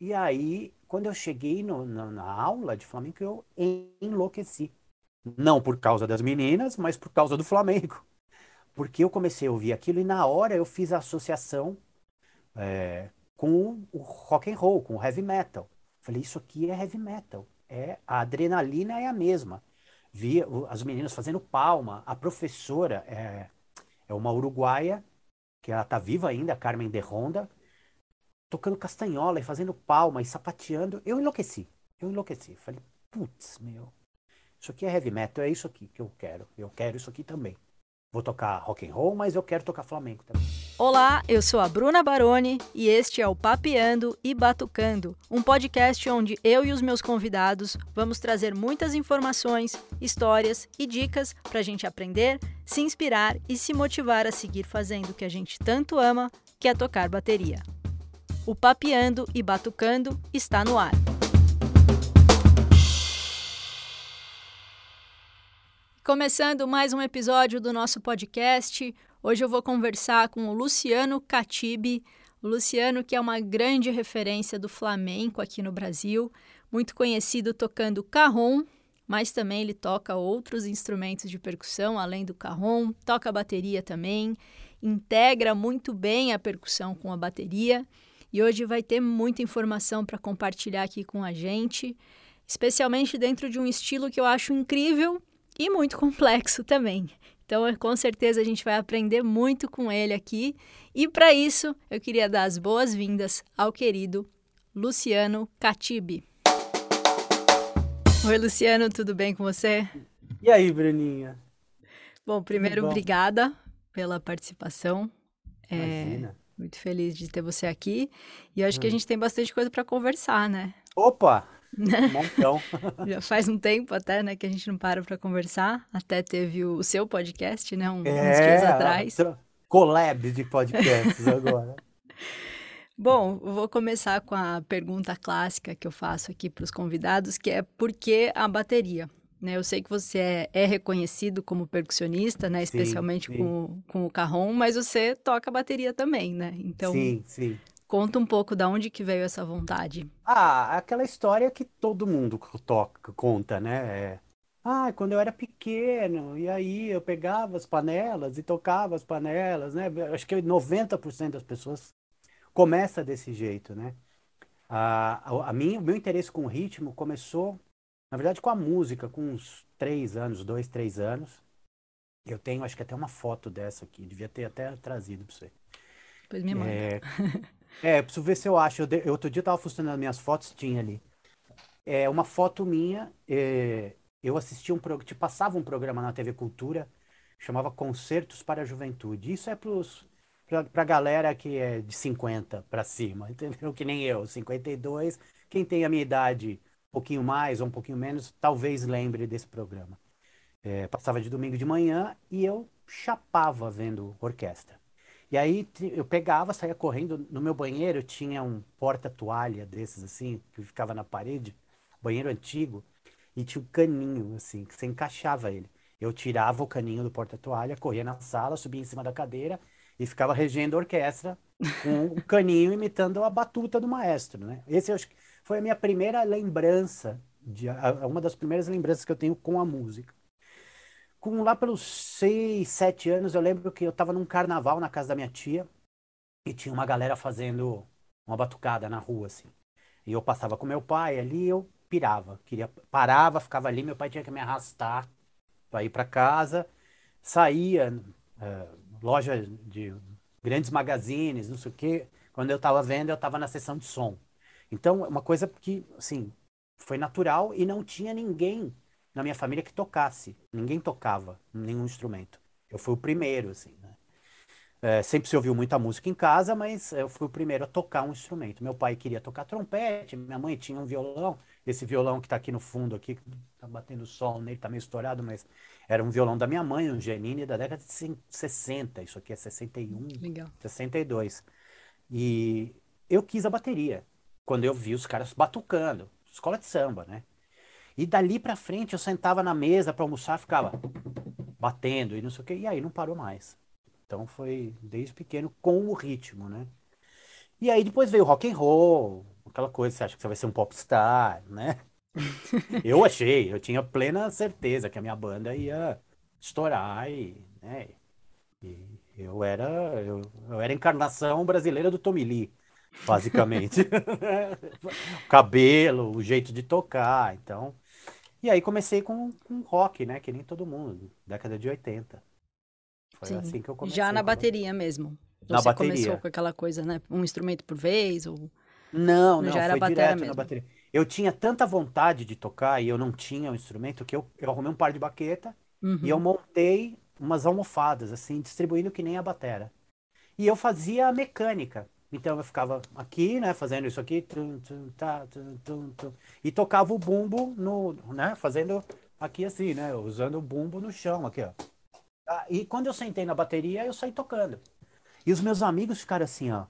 E aí, quando eu cheguei no, na, na aula de flamenco, eu enlouqueci. Não por causa das meninas, mas por causa do Flamengo. Porque eu comecei a ouvir aquilo e na hora eu fiz a associação é, com o rock and roll, com o heavy metal. Falei, isso aqui é heavy metal. É, a adrenalina é a mesma. Via as meninas fazendo palma. A professora é, é uma uruguaia, que ela tá viva ainda, Carmen de Ronda, tocando castanhola e fazendo palma e sapateando. Eu enlouqueci. Eu enlouqueci. Falei, putz, meu. Isso aqui é heavy metal, é isso aqui que eu quero. Eu quero isso aqui também. Vou tocar rock and roll, mas eu quero tocar flamenco também. Olá, eu sou a Bruna Baroni e este é o Papeando e Batucando, um podcast onde eu e os meus convidados vamos trazer muitas informações, histórias e dicas para a gente aprender, se inspirar e se motivar a seguir fazendo o que a gente tanto ama, que é tocar bateria. O Papeando e Batucando está no ar. Começando mais um episódio do nosso podcast. Hoje eu vou conversar com o Luciano Catibi. O Luciano, que é uma grande referência do flamenco aqui no Brasil, muito conhecido tocando carrom, mas também ele toca outros instrumentos de percussão além do carrom, toca bateria também, integra muito bem a percussão com a bateria. E hoje vai ter muita informação para compartilhar aqui com a gente, especialmente dentro de um estilo que eu acho incrível e muito complexo também. Então, com certeza, a gente vai aprender muito com ele aqui. E para isso, eu queria dar as boas-vindas ao querido Luciano Catibi. Oi, Luciano, tudo bem com você? E aí, Bruninha? Bom, primeiro, bom. obrigada pela participação. É, muito feliz de ter você aqui. E acho hum. que a hum. gente tem bastante coisa para conversar, né? Opa! Montão. Já faz um tempo até, né, que a gente não para para conversar. Até teve o, seu podcast, né, um, é, uns dias atrás. Collab de podcasts agora. Bom, vou começar com a pergunta clássica que eu faço aqui para os convidados, que é por que a bateria? Né, eu sei que você é, é reconhecido como percussionista, né? Especialmente sim, sim. Com, com o carrom, mas você toca bateria também, né? Então, sim, sim. Conta um pouco da onde que veio essa vontade. Ah, aquela história que todo mundo toca, conta, né? É, ah, quando eu era pequeno, e aí eu pegava as panelas e tocava as panelas, né? Acho que 90% das pessoas começa desse jeito, né? A, a, minha, o meu interesse com o ritmo começou, na verdade, com a música, com uns três anos, dois, três anos. Eu tenho, acho que até uma foto dessa aqui, devia ter até trazido para você. Pois me manda. É, É, preciso ver se eu acho. Eu, de- outro dia eu tava funcionando minhas fotos, tinha ali. É uma foto minha. é, eu assisti um programa, te passava um programa na TV Cultura, chamava Concertos para a Juventude. Isso é pros, pra, pra galera que é de 50 para cima, entendeu? Que nem eu, 52. Quem tem a minha idade, pouquinho mais ou um pouquinho menos, talvez lembre desse programa. É, passava de domingo de manhã e eu chapava vendo orquestra. E aí eu pegava, saía correndo. No meu banheiro tinha um porta-toalha desses, assim, que ficava na parede, banheiro antigo, e tinha um caninho, assim, que você encaixava ele. Eu tirava o caninho do porta-toalha, corria na sala, subia em cima da cadeira e ficava regendo a orquestra com o caninho imitando a batuta do maestro, né? Esse acho que foi a minha primeira lembrança, de, uma das primeiras lembranças que eu tenho com a música com lá pelos seis, sete anos, eu lembro que eu estava num carnaval na casa da minha tia e tinha uma galera fazendo uma batucada na rua, assim. E eu passava com meu pai ali, eu pirava, queria parava, ficava ali, meu pai tinha que me arrastar para ir para casa, saía uh, loja de grandes magazines, não sei o quê. Quando eu estava vendo, eu estava na sessão de som. Então, uma coisa que, assim, foi natural e não tinha ninguém na minha família que tocasse. Ninguém tocava nenhum instrumento. Eu fui o primeiro, assim, né? É, sempre se ouviu muita música em casa, mas eu fui o primeiro a tocar um instrumento. Meu pai queria tocar trompete, minha mãe tinha um violão. Esse violão que está aqui no fundo, aqui, tá batendo sol nele, tá meio estourado, mas era um violão da minha mãe, um Genini da década de 60. Isso aqui é 61, Legal. 62. E eu quis a bateria quando eu vi os caras batucando. Escola de samba, né? E dali para frente eu sentava na mesa para almoçar, ficava batendo e não sei o quê, e aí não parou mais. Então foi desde pequeno com o ritmo, né? E aí depois veio rock and roll, aquela coisa, você acha que você vai ser um popstar, né? eu achei, eu tinha plena certeza que a minha banda ia estourar e, né? E eu era, eu, eu era a encarnação brasileira do Tommy Lee, basicamente. o cabelo, o jeito de tocar, então. E aí comecei com, com rock, né? Que nem todo mundo, década de 80. Foi Sim. assim que eu comecei. Já na bateria mesmo. Na Você bateria. começou com aquela coisa, né? Um instrumento por vez ou Não, não, já era foi direto mesmo. na bateria. Eu tinha tanta vontade de tocar e eu não tinha o um instrumento que eu, eu arrumei um par de baqueta uhum. e eu montei umas almofadas, assim, distribuindo que nem a batera. E eu fazia a mecânica. Então eu ficava aqui, né, fazendo isso aqui, tum, tum, tá, tum, e tocava o bumbo no, né, fazendo aqui assim, né, usando o bumbo no chão aqui, ó. Ah, e quando eu sentei na bateria, eu saí tocando. E os meus amigos ficaram assim, ó.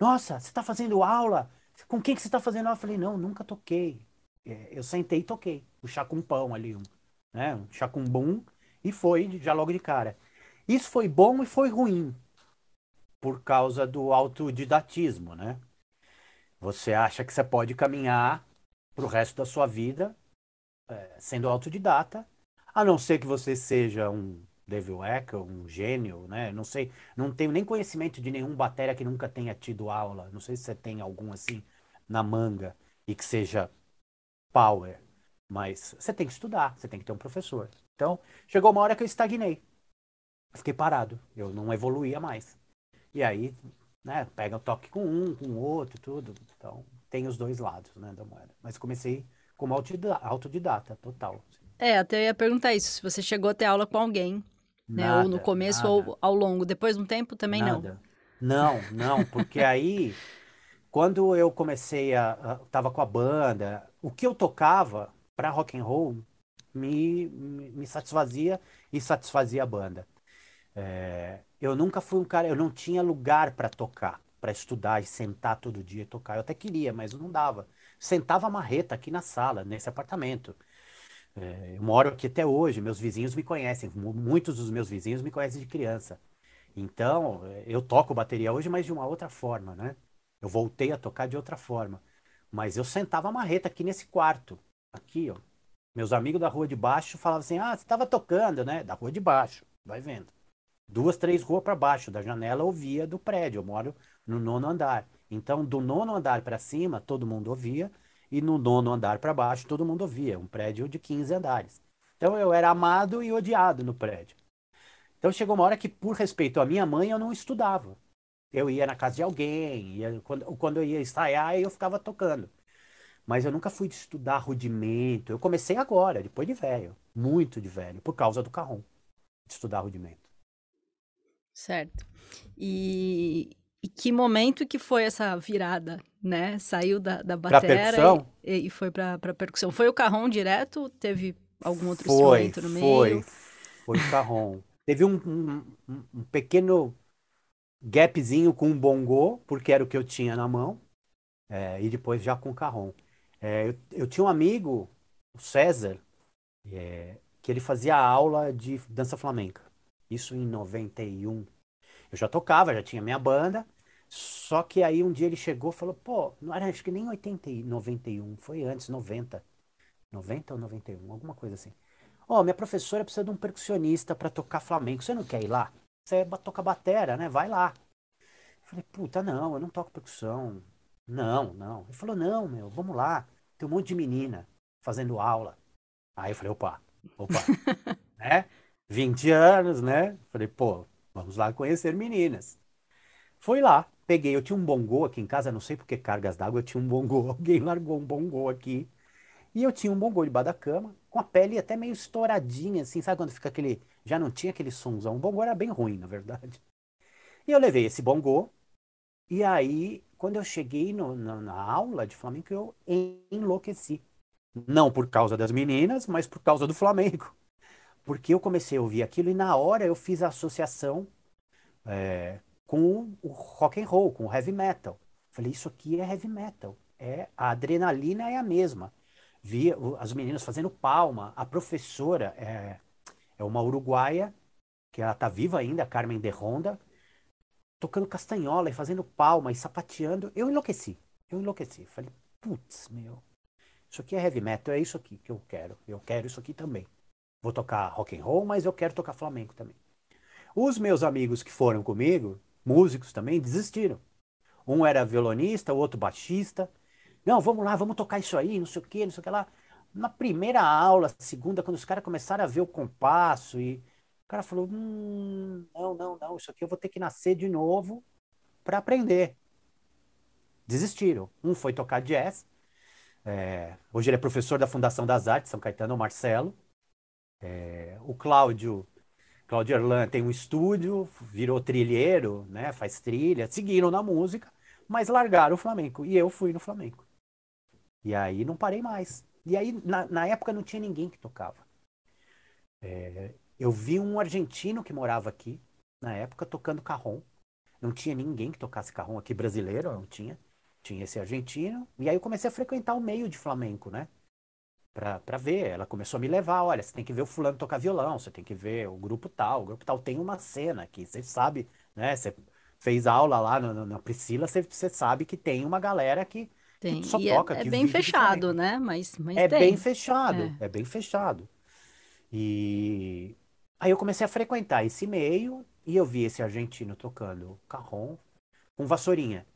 Nossa, você está fazendo aula? Com quem que você está fazendo aula? Eu falei, não, nunca toquei. É, eu sentei e toquei. O chá com pão ali, um, né? Um chá com bum. E foi já logo de cara. Isso foi bom e foi ruim. Por causa do autodidatismo, né? Você acha que você pode caminhar para o resto da sua vida é, sendo autodidata, a não ser que você seja um Devil Echo, um gênio, né? Não sei, não tenho nem conhecimento de nenhum bateria que nunca tenha tido aula. Não sei se você tem algum assim na manga e que seja power, mas você tem que estudar, você tem que ter um professor. Então, chegou uma hora que eu estagnei. fiquei parado, eu não evoluía mais. E aí, né, pega o toque com um, com o outro, tudo. Então, tem os dois lados, né, da moeda. Mas comecei como autodidata, total. Assim. É, até eu ia perguntar isso, se você chegou a ter aula com alguém né? Nada, ou no começo nada. ou ao longo. Depois de um tempo também nada. não. Não, não, porque aí quando eu comecei a, a tava com a banda, o que eu tocava para rock and roll me, me, me, satisfazia e satisfazia a banda. É, eu nunca fui um cara, eu não tinha lugar para tocar, para estudar e sentar todo dia e tocar. Eu até queria, mas não dava. Sentava marreta aqui na sala, nesse apartamento. É, eu moro aqui até hoje, meus vizinhos me conhecem, muitos dos meus vizinhos me conhecem de criança. Então, é, eu toco bateria hoje, mas de uma outra forma, né? Eu voltei a tocar de outra forma. Mas eu sentava a marreta aqui nesse quarto, aqui, ó. Meus amigos da rua de baixo falavam assim: ah, você estava tocando, né? Da rua de baixo, vai vendo. Duas, três ruas para baixo da janela ouvia do prédio. Eu moro no nono andar. Então, do nono andar para cima, todo mundo ouvia e no nono andar para baixo todo mundo ouvia, um prédio de 15 andares. Então eu era amado e odiado no prédio. Então chegou uma hora que, por respeito à minha mãe, eu não estudava. Eu ia na casa de alguém, ia, quando, quando eu ia ensaiar, eu ficava tocando. Mas eu nunca fui estudar rudimento. Eu comecei agora, depois de velho, muito de velho, por causa do carrom, de estudar rudimento. Certo. E, e que momento que foi essa virada, né? Saiu da, da bateria e, e, foi para percussão. Foi o carrom direto? Teve algum outro foi, instrumento no meio? Foi, foi o carrom. Teve um, um, um, pequeno gapzinho com um bongô, porque era o que eu tinha na mão, é, e depois já com o carrom. É, eu, eu, tinha um amigo, o César, é, que ele fazia aula de dança flamenca. Isso em 91. Eu já tocava, já tinha minha banda, só que aí um dia ele chegou e falou, pô, não era acho que nem 80 e 91, foi antes, 90. 90 ou 91, alguma coisa assim. Ó, oh, minha professora precisa de um percussionista para tocar flamenco. Você não quer ir lá? Você toca batera, né? Vai lá. Eu falei, puta, não, eu não toco percussão. Não, não. Ele falou, não, meu, vamos lá. Tem um monte de menina fazendo aula. Aí eu falei, opa, opa, né? 20 anos, né? Falei, pô, vamos lá conhecer meninas. Fui lá, peguei, eu tinha um bongô aqui em casa, não sei por que cargas d'água, eu tinha um bongô, alguém largou um bongô aqui. E eu tinha um bongô debaixo da cama, com a pele até meio estouradinha, assim, sabe quando fica aquele. Já não tinha aquele somzão. O bongô era bem ruim, na verdade. E eu levei esse bongô, e aí, quando eu cheguei no, na, na aula de flamenco, eu enlouqueci. Não por causa das meninas, mas por causa do flamenco. Porque eu comecei a ouvir aquilo e na hora eu fiz a associação é, com o rock and roll, com o heavy metal. Falei, isso aqui é heavy metal. É, a adrenalina é a mesma. Via as meninas fazendo palma. A professora é, é uma uruguaia, que ela tá viva ainda, Carmen de Ronda, tocando castanhola e fazendo palma e sapateando. Eu enlouqueci. Eu enlouqueci. Falei, putz, meu, isso aqui é heavy metal, é isso aqui que eu quero. Eu quero isso aqui também. Vou tocar rock and roll, mas eu quero tocar flamenco também. Os meus amigos que foram comigo, músicos também, desistiram. Um era violonista, o outro baixista. Não, vamos lá, vamos tocar isso aí, não sei o que, não sei o que lá. Na primeira aula, segunda, quando os caras começaram a ver o compasso e o cara falou, hum, não, não, não, isso aqui eu vou ter que nascer de novo para aprender. Desistiram. Um foi tocar jazz. É, hoje ele é professor da Fundação das Artes, São Caetano, o Marcelo. É, o Cláudio, Cláudio Erlan tem um estúdio, virou trilheiro, né, faz trilha, seguiram na música, mas largaram o flamenco. E eu fui no flamenco. E aí não parei mais. E aí, na, na época, não tinha ninguém que tocava. É, eu vi um argentino que morava aqui, na época, tocando carrom. Não tinha ninguém que tocasse carrom aqui brasileiro, não tinha. Tinha esse argentino. E aí eu comecei a frequentar o meio de flamenco, né? Pra, pra ver. Ela começou a me levar. Olha, você tem que ver o fulano tocar violão, você tem que ver o grupo tal. O grupo tal tem uma cena aqui, você sabe, né? Você fez aula lá no, na Priscila, você, você sabe que tem uma galera que, tem. que só e é, toca. É, é bem fechado, né? Mas, mas é tem. bem fechado, É. é. bem fechado. E aí eu comecei a frequentar esse meio e eu vi esse argentino tocando carrom com vassourinha.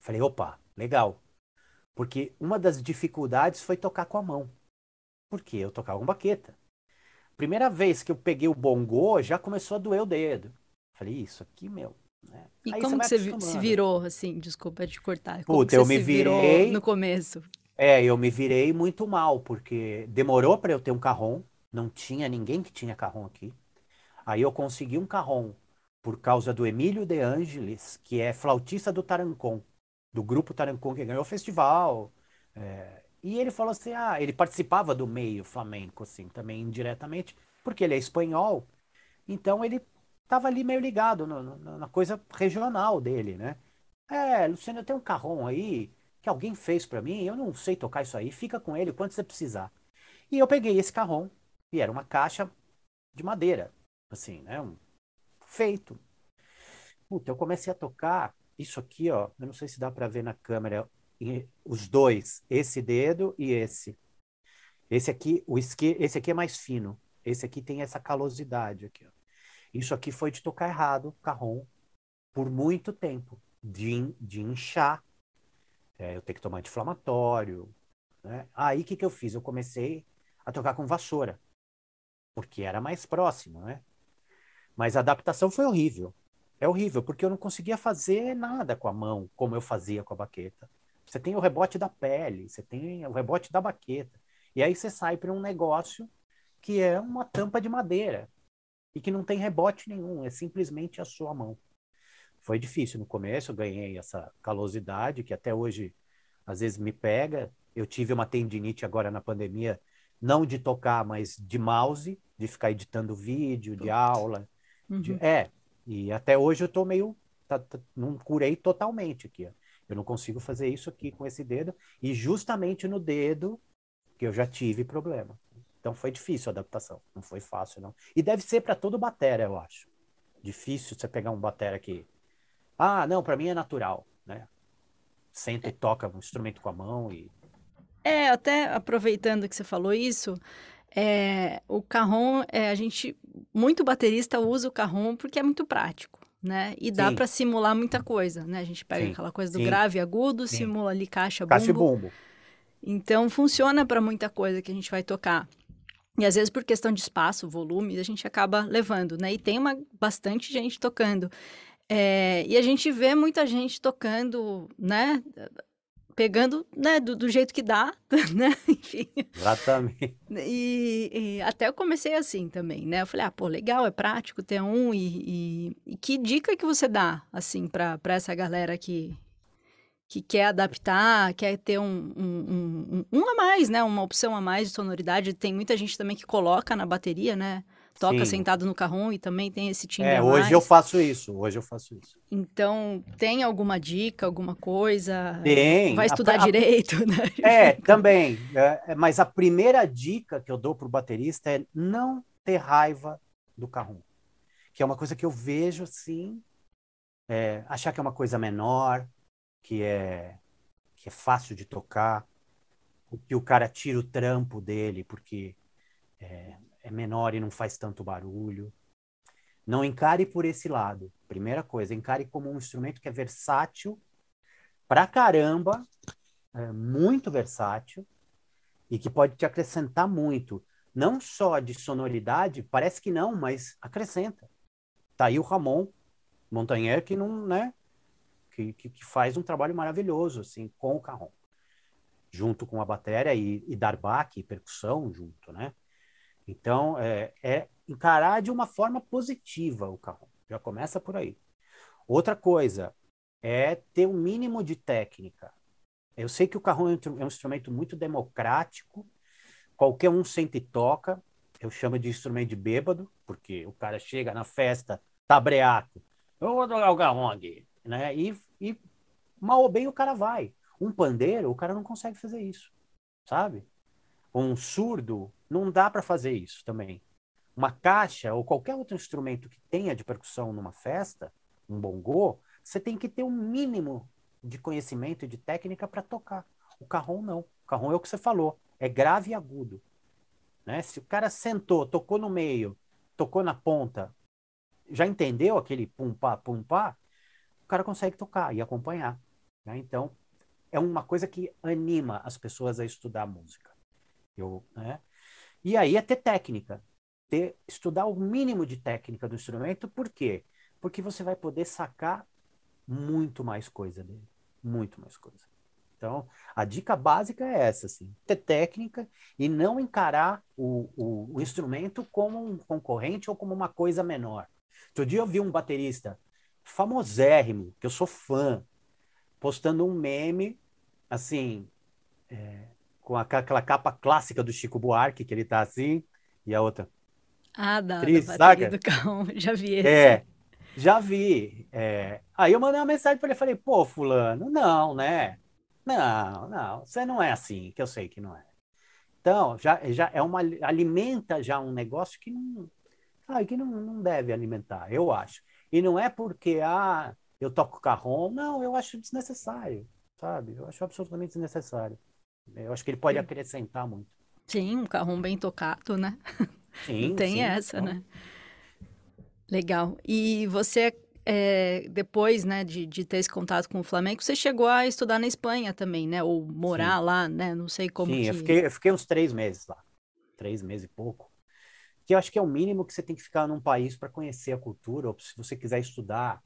Falei, opa, legal. Porque uma das dificuldades foi tocar com a mão. Porque eu tocava com baqueta. Primeira vez que eu peguei o bongô, já começou a doer o dedo. Falei, isso aqui, meu. né? E Aí como vai que você se virou, assim? Desculpa te cortar. Como Puta, eu você me virei- no começo? É, eu me virei muito mal, porque demorou para eu ter um carrom, não tinha ninguém que tinha carrom aqui. Aí eu consegui um carrom por causa do Emílio De Angelis, que é flautista do Tarancon, do grupo Tarancon, que ganhou o festival. É, e ele falou assim: ah, ele participava do meio flamenco, assim, também indiretamente, porque ele é espanhol, então ele estava ali meio ligado no- no- na coisa regional dele, né? É, Luciano, eu tenho um carrom aí que alguém fez pra mim, eu não sei tocar isso aí, fica com ele quando você precisar. E eu peguei esse carrom, e era uma caixa de madeira, assim, né? Um feito. Puta, eu comecei a tocar isso aqui, ó, eu não sei se dá pra ver na câmera, os dois, esse dedo e esse. Esse aqui, o esque, esse aqui é mais fino. Esse aqui tem essa calosidade aqui, ó. Isso aqui foi de tocar errado, carrom, por muito tempo, de, de inchar. É, eu tenho que tomar anti-inflamatório. Né? Aí o que, que eu fiz? Eu comecei a tocar com vassoura, porque era mais próximo, né? Mas a adaptação foi horrível. É horrível, porque eu não conseguia fazer nada com a mão, como eu fazia com a baqueta. Você tem o rebote da pele, você tem o rebote da baqueta. E aí você sai para um negócio que é uma tampa de madeira e que não tem rebote nenhum, é simplesmente a sua mão. Foi difícil no começo, eu ganhei essa calosidade que até hoje às vezes me pega. Eu tive uma tendinite agora na pandemia, não de tocar, mas de mouse, de ficar editando vídeo, de aula. de- Uhum. É, e até hoje eu tô meio. tá- tá- não curei totalmente aqui. ó. Eu não consigo fazer isso aqui com esse dedo, e justamente no dedo que eu já tive problema. Então foi difícil a adaptação, não foi fácil, não. E deve ser para todo batera, eu acho. Difícil você pegar um batera que. Ah, não, para mim é natural, né? Senta e toca um instrumento com a mão e. É, até aproveitando que você falou isso, é, o carrom, é, a gente, muito baterista usa o carrom porque é muito prático, né? E dá para simular muita coisa, né? A gente pega Sim, aquela coisa do sim, grave e agudo, sim. simula ali caixa, Caixa e bumbo. bumbo. Então funciona para muita coisa que a gente vai tocar. E às vezes por questão de espaço, volume, a gente acaba levando, né? E tem uma bastante gente tocando. É, e a gente vê muita gente tocando, né? Pegando, né, do, do jeito que dá, né? Enfim. Exatamente. E, e até eu comecei assim também, né? Eu falei, ah, pô, legal, é prático ter um. E, e- e que dica que você dá, assim, para essa galera que, que quer adaptar, quer ter um, um, um, um a mais, né? Uma opção a mais de sonoridade. Tem muita gente também que coloca na bateria, né? Toca Sim. sentado no carrom e também tem esse timbre É, a hoje eu faço isso, hoje eu faço isso. Então, tem alguma dica, alguma coisa? Tem. Vai a- estudar a- direito, né? É, também. É, mas a primeira dica que eu dou pro baterista é não ter raiva do carrom. Que é uma coisa que eu vejo assim, é, achar que é uma coisa menor, que é que é fácil de tocar, que o cara tira o trampo dele porque é, é menor e não faz tanto barulho. Não encare por esse lado. Primeira coisa, encare como um instrumento que é versátil pra caramba, é muito versátil e que pode te acrescentar muito. Não só de sonoridade, parece que não, mas acrescenta. Tá aí o Ramon Montanher que não, né, que, que, que, faz um trabalho maravilhoso assim com o carrom, junto com a bateria e, e dar baque e percussão junto, né? Então é, é encarar de uma forma positiva o carrom. Já começa por aí. Outra coisa é ter um mínimo de técnica. Eu sei que o carrom é, é um instrumento muito democrático, qualquer um sente e toca. Eu chamo de instrumento de bêbado, porque o cara chega na festa, tá breaco. Eu vou tocar o aqui, né? E, e mal ou bem o cara vai. Um pandeiro, o cara não consegue fazer isso, sabe? Um surdo, não dá para fazer isso também. Uma caixa ou qualquer outro instrumento que tenha de percussão numa festa, um bongô, você tem que ter um mínimo de conhecimento e de técnica para tocar. O carrom não. O carrom é o que você falou, é grave e agudo. Né? Se o cara sentou, tocou no meio, tocou na ponta, já entendeu aquele pum-pá, pum-pá, o cara consegue tocar e acompanhar. Né? Então, é uma coisa que anima as pessoas a estudar música. Eu, né? E aí é ter técnica, ter, estudar o mínimo de técnica do instrumento, por quê? Porque você vai poder sacar muito mais coisa dele, muito mais coisa. Então, a dica básica é essa, assim, ter técnica e não encarar o, o, o instrumento como um concorrente ou como uma coisa menor. Outro dia eu vi um baterista famosérrimo, que eu sou fã, postando um meme, assim, é, com aquela capa clássica do Chico Buarque, que ele tá assim, e a outra. Ah, da, Cris, da bateria saca? do carro, já vi esse. É, já vi. É. Aí eu mandei uma mensagem para ele, falei, pô, fulano, não, né? Não, não, você não é assim, que eu sei que não é. Então, já, já é uma alimenta já um negócio que não, ah, que não, não deve alimentar, eu acho. E não é porque ah, eu toco carrom, não, eu acho desnecessário, sabe? Eu acho absolutamente desnecessário. Eu acho que ele pode acrescentar muito. Sim, um carrom bem tocado, né? Sim, Tem sim, essa, então... né? Legal. E você é, depois, né, de, de ter esse contato com o Flamengo, você chegou a estudar na Espanha também, né? Ou morar Sim. lá, né? Não sei como Sim, que... eu, fiquei, eu fiquei uns três meses lá. Três meses e pouco. Que eu acho que é o mínimo que você tem que ficar num país para conhecer a cultura, ou se você quiser estudar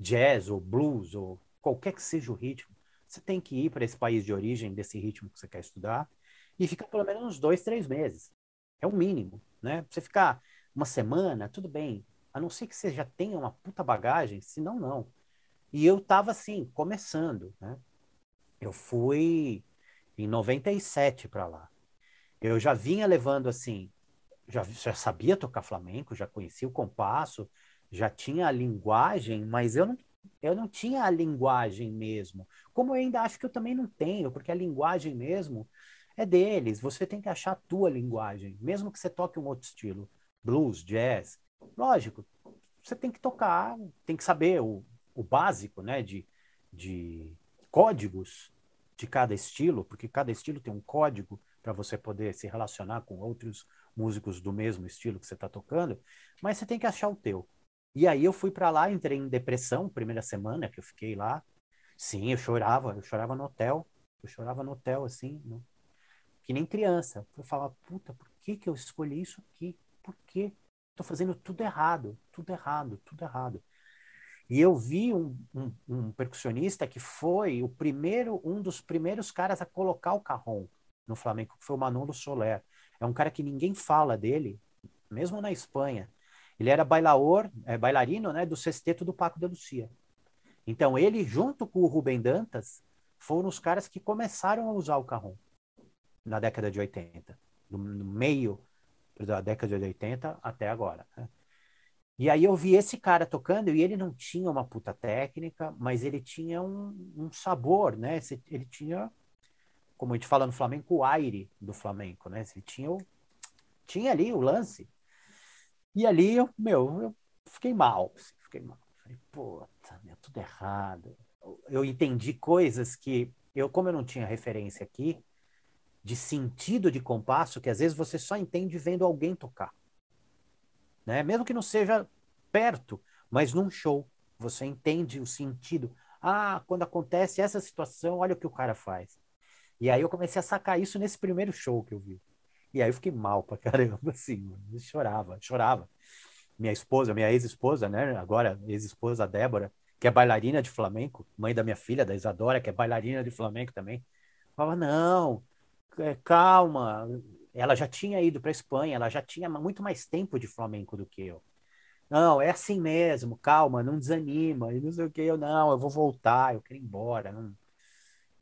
jazz ou blues, ou qualquer que seja o ritmo, você tem que ir para esse país de origem desse ritmo que você quer estudar e ficar pelo menos uns dois, três meses. É o mínimo, né? Você ficar uma semana, tudo bem, a não ser que você já tenha uma puta bagagem, senão não. E eu tava assim, começando, né? Eu fui em 97 para lá. Eu já vinha levando assim, já, já sabia tocar flamenco, já conhecia o compasso, já tinha a linguagem, mas eu não, eu não tinha a linguagem mesmo. Como eu ainda acho que eu também não tenho, porque a linguagem mesmo é deles. Você tem que achar a tua linguagem, mesmo que você toque um outro estilo, blues, jazz, Lógico, você tem que tocar, tem que saber o, o básico, né, de, de códigos de cada estilo, porque cada estilo tem um código para você poder se relacionar com outros músicos do mesmo estilo que você está tocando, mas você tem que achar o teu. E aí eu fui para lá, entrei em depressão, primeira semana que eu fiquei lá. Sim, eu chorava, eu chorava no hotel, eu chorava no hotel assim, no... que nem criança. Eu falava, puta, por que que eu escolhi isso aqui? Por quê? Estou fazendo tudo errado, tudo errado, tudo errado. E eu vi um, um, um, percussionista que foi o primeiro, um dos primeiros caras a colocar o carrom no Flamengo, que foi o Manolo Soler. É um cara que ninguém fala dele, mesmo na Espanha. Ele era bailaor, é, bailarino né, do sexteto do Paco de Lucia. Então ele, junto com o Rubem Dantas, foram os caras que começaram a usar o carrom na década de 80, no, no meio da década de 80 até agora. Né? E aí eu vi esse cara tocando e ele não tinha uma puta técnica, mas ele tinha um, um sabor, né? Ele tinha, como a gente fala no flamenco, o aire do flamenco, né? Ele tinha, o, tinha ali o lance. E ali, eu, meu, eu fiquei mal, assim, fiquei mal. Falei, puta, meu, tudo errado. Eu entendi coisas que eu como eu não tinha referência aqui de sentido de compasso, que às vezes você só entende vendo alguém tocar. Né? Mesmo que não seja perto, mas num show, você entende o sentido. Ah, quando acontece essa situação, olha o que o cara faz. E aí eu comecei a sacar isso nesse primeiro show que eu vi. E aí eu fiquei mal pra caramba, assim, chorava, chorava. Minha esposa, minha ex-esposa, né, agora ex-esposa Débora, que é bailarina de flamenco, mãe da minha filha, da Isadora, que é bailarina de flamenco também, falava, não, é, calma, ela já tinha ido para Espanha, ela já tinha muito mais tempo de flamenco do que eu. Não, é assim mesmo, calma, não desanima, e não sei o que, eu não, eu vou voltar, eu quero ir embora. Não...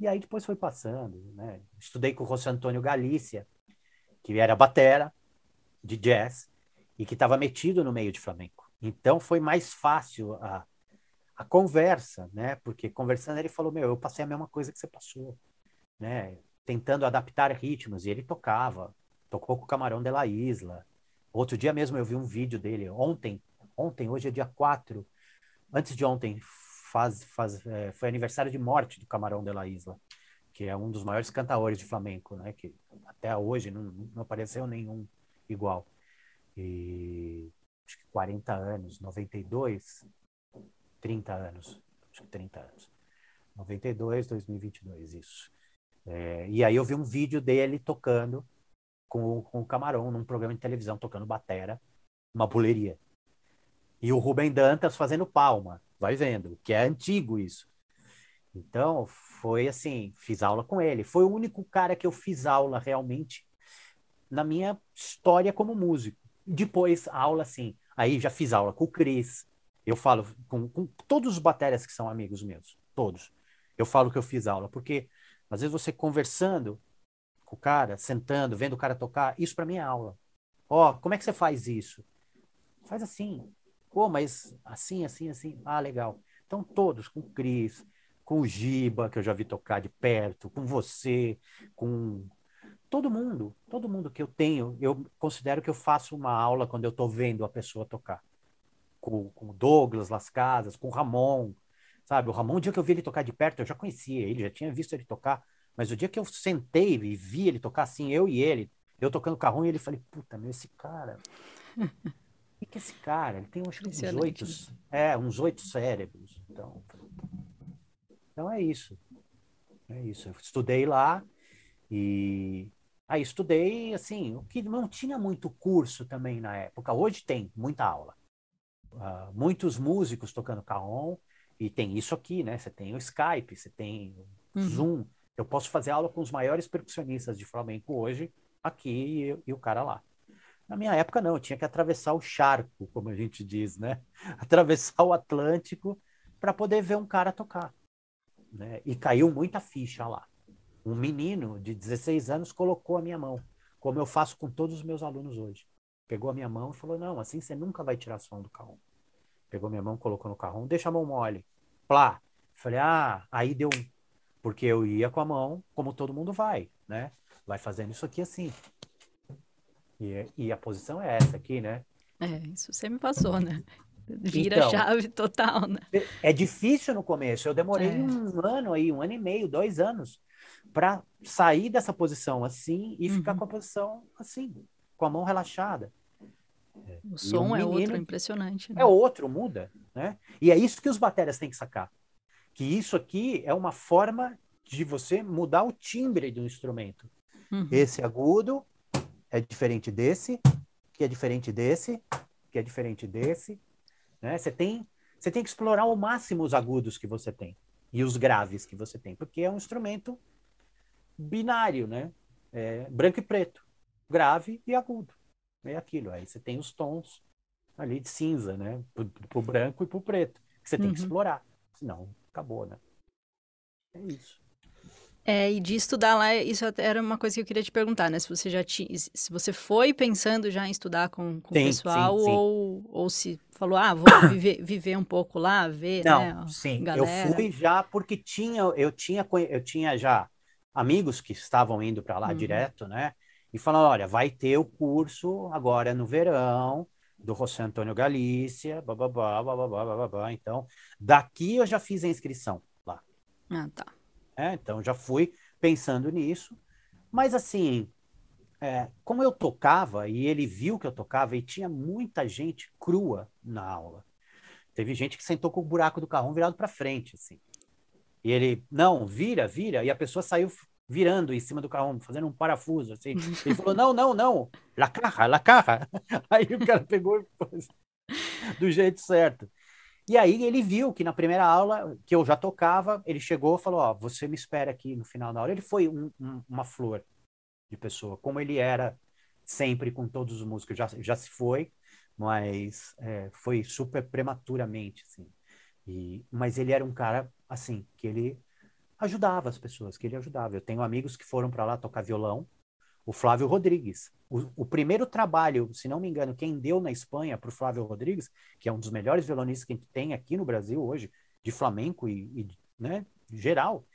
E aí depois foi passando, né? Estudei com o José Antônio Galícia, que era batera de jazz e que estava metido no meio de flamenco. Então foi mais fácil a, a conversa, né? Porque conversando ele falou: Meu, eu passei a mesma coisa que você passou, né? Tentando adaptar ritmos, e ele tocava, tocou com o Camarão de la Isla. Outro dia mesmo eu vi um vídeo dele, ontem, ontem, hoje é dia 4, antes de ontem, faz, faz, é, foi aniversário de morte do Camarão de la Isla, que é um dos maiores cantadores de flamenco, né? Que até hoje não, não apareceu nenhum igual. E acho que 40 anos, 92, 30 anos, acho que 30 anos. 92, 2022, isso. É, e aí eu vi um vídeo dele tocando com, com o Camarão num programa de televisão, tocando batera, uma buleria. E o Rubem Dantas fazendo palma, vai vendo, que é antigo isso. Então, foi assim, fiz aula com ele. Foi o único cara que eu fiz aula realmente na minha história como músico. Depois, aula, assim, aí já fiz aula com o Cris, eu falo com, com todos os baterias que são amigos meus, todos. Eu falo que eu fiz aula, porque às vezes você conversando com o cara, sentando, vendo o cara tocar, isso para mim é aula. Ó, oh, como é que você faz isso? Faz assim. Pô, mas assim, assim, assim. Ah, legal. Então todos, com o Cris, com o Giba, que eu já vi tocar de perto, com você, com todo mundo, todo mundo que eu tenho, eu considero que eu faço uma aula quando eu estou vendo a pessoa tocar com, com o Douglas Las Casas, com o Ramon, sabe? O Ramon, o dia que eu vi ele tocar de perto, eu já conhecia ele, já tinha visto ele tocar, mas o dia que eu sentei e vi ele tocar assim, eu e ele, eu tocando carrom, e ele falei, puta, meu, esse cara. O que é esse cara? Ele tem uns, uns oito. É, uns oito cérebros. Então, então é isso. É isso. Eu estudei lá e aí estudei assim, o que não tinha muito curso também na época. Hoje tem muita aula uh, muitos músicos tocando carrom, e tem isso aqui, né? Você tem o Skype, você tem o uhum. Zoom. Eu posso fazer aula com os maiores percussionistas de flamenco hoje, aqui e, e o cara lá. Na minha época, não, eu tinha que atravessar o charco, como a gente diz, né? Atravessar o Atlântico para poder ver um cara tocar. Né? E caiu muita ficha lá. Um menino de 16 anos colocou a minha mão, como eu faço com todos os meus alunos hoje. Pegou a minha mão e falou: Não, assim você nunca vai tirar som do carrom. Pegou minha mão, colocou no carrom, deixa a mão mole. Plá. Falei: Ah, aí deu um. Porque eu ia com a mão, como todo mundo vai, né? Vai fazendo isso aqui assim. E, e a posição é essa aqui, né? É, isso você me passou, né? Vira então, chave total, né? É, é difícil no começo. Eu demorei é. um ano aí, um ano e meio, dois anos, para sair dessa posição assim e uhum. ficar com a posição assim com a mão relaxada. O som um é outro, impressionante. Né? É outro, muda. Né? E é isso que os baterias têm que sacar. Que isso aqui é uma forma de você mudar o timbre do instrumento. Uhum. Esse agudo é diferente desse, que é diferente desse, que é diferente desse. Né? Você, tem, você tem que explorar ao máximo os agudos que você tem e os graves que você tem, porque é um instrumento binário, né? É branco e preto grave e agudo. É aquilo. Aí você tem os tons ali de cinza, né? Pro, pro branco e pro preto. Que você tem uhum. que explorar. Senão, acabou, né? É isso. É, e de estudar lá, isso era uma coisa que eu queria te perguntar, né? Se você já tinha, se você foi pensando já em estudar com, com sim, o pessoal sim, sim. Ou, ou se falou, ah, vou viver, viver um pouco lá, ver, Não, né? Sim, galera. eu fui já porque tinha, eu tinha, eu tinha já amigos que estavam indo para lá uhum. direto, né? e falando, olha, vai ter o curso agora no verão do José Antônio Galícia, bababá, bababá, bababá. Então, daqui eu já fiz a inscrição lá. Ah, tá. É, então já fui pensando nisso. Mas assim, é, como eu tocava e ele viu que eu tocava e tinha muita gente crua na aula. Teve gente que sentou com o buraco do carrão virado para frente, assim. E ele, não, vira, vira. E a pessoa saiu virando em cima do carrão, fazendo um parafuso, assim. Ele falou, não, não, não, la carra, la carra. Aí o cara pegou e pôs do jeito certo. E aí ele viu que na primeira aula, que eu já tocava, ele chegou e falou, ó, oh, você me espera aqui no final da aula. Ele foi um, um, uma flor de pessoa, como ele era sempre com todos os músicos. Já, já se foi, mas é, foi super prematuramente, assim. E, mas ele era um cara, assim, que ele ajudava as pessoas, que ele ajudava. Eu tenho amigos que foram para lá tocar violão. O Flávio Rodrigues. O, o, primeiro trabalho, se não me engano, quem deu na Espanha para o Flávio Rodrigues, que é um dos melhores violonistas que a gente tem aqui no Brasil hoje, de flamenco e, e né, geral,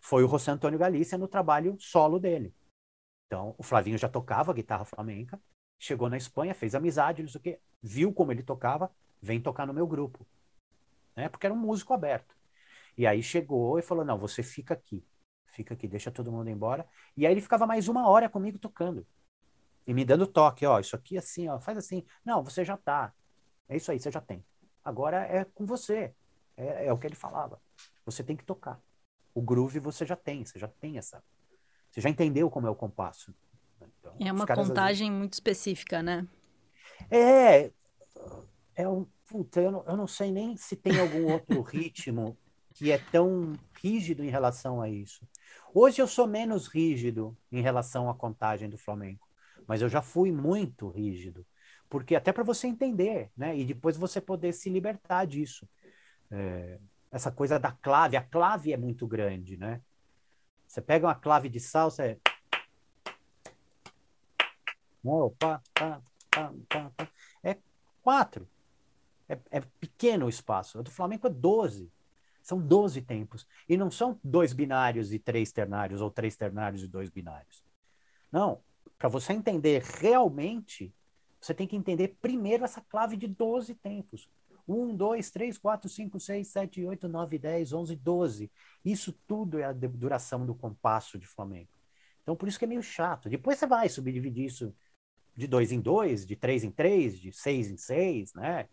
foi o José Antônio Galícia no trabalho solo dele. Então, o Flavinho já tocava guitarra flamenca, chegou na Espanha, fez amizade, não sei o quê, viu como ele tocava, vem tocar no meu grupo. Né? Porque era um músico aberto. E aí chegou e falou: não, você fica aqui. Fica aqui, deixa todo mundo embora. E aí ele ficava mais uma hora comigo tocando. E me dando toque, ó, isso aqui assim, ó, faz assim. Não, você já tá. É isso aí, você já tem. Agora é com você. É, é o que ele falava. Você tem que tocar. O groove você já tem, você já tem essa. Você já entendeu como é o compasso. Então, é uma contagem vezes... muito específica, né? É. É um. Puta, eu não, eu não sei nem se tem algum outro ritmo que é tão rígido em relação a isso. Hoje eu sou menos rígido em relação à contagem do Flamengo, mas eu já fui muito rígido, porque até para você entender, né? E depois você poder se libertar disso. É, essa coisa da clave, a clave é muito grande, né? Você pega uma clave de salsa, é é quatro. É, é pequeno o espaço. O do Flamengo é 12. São 12 tempos. E não são dois binários e três ternários, ou três ternários e dois binários. Não. Para você entender realmente, você tem que entender primeiro essa clave de 12 tempos. 1, 2, 3, 4, 5, 6, 7, 8, 9, 10, 11, 12. Isso tudo é a duração do compasso de Flamengo. Então, por isso que é meio chato. Depois você vai subdividir isso de dois em dois, de três em três, de seis em seis, né?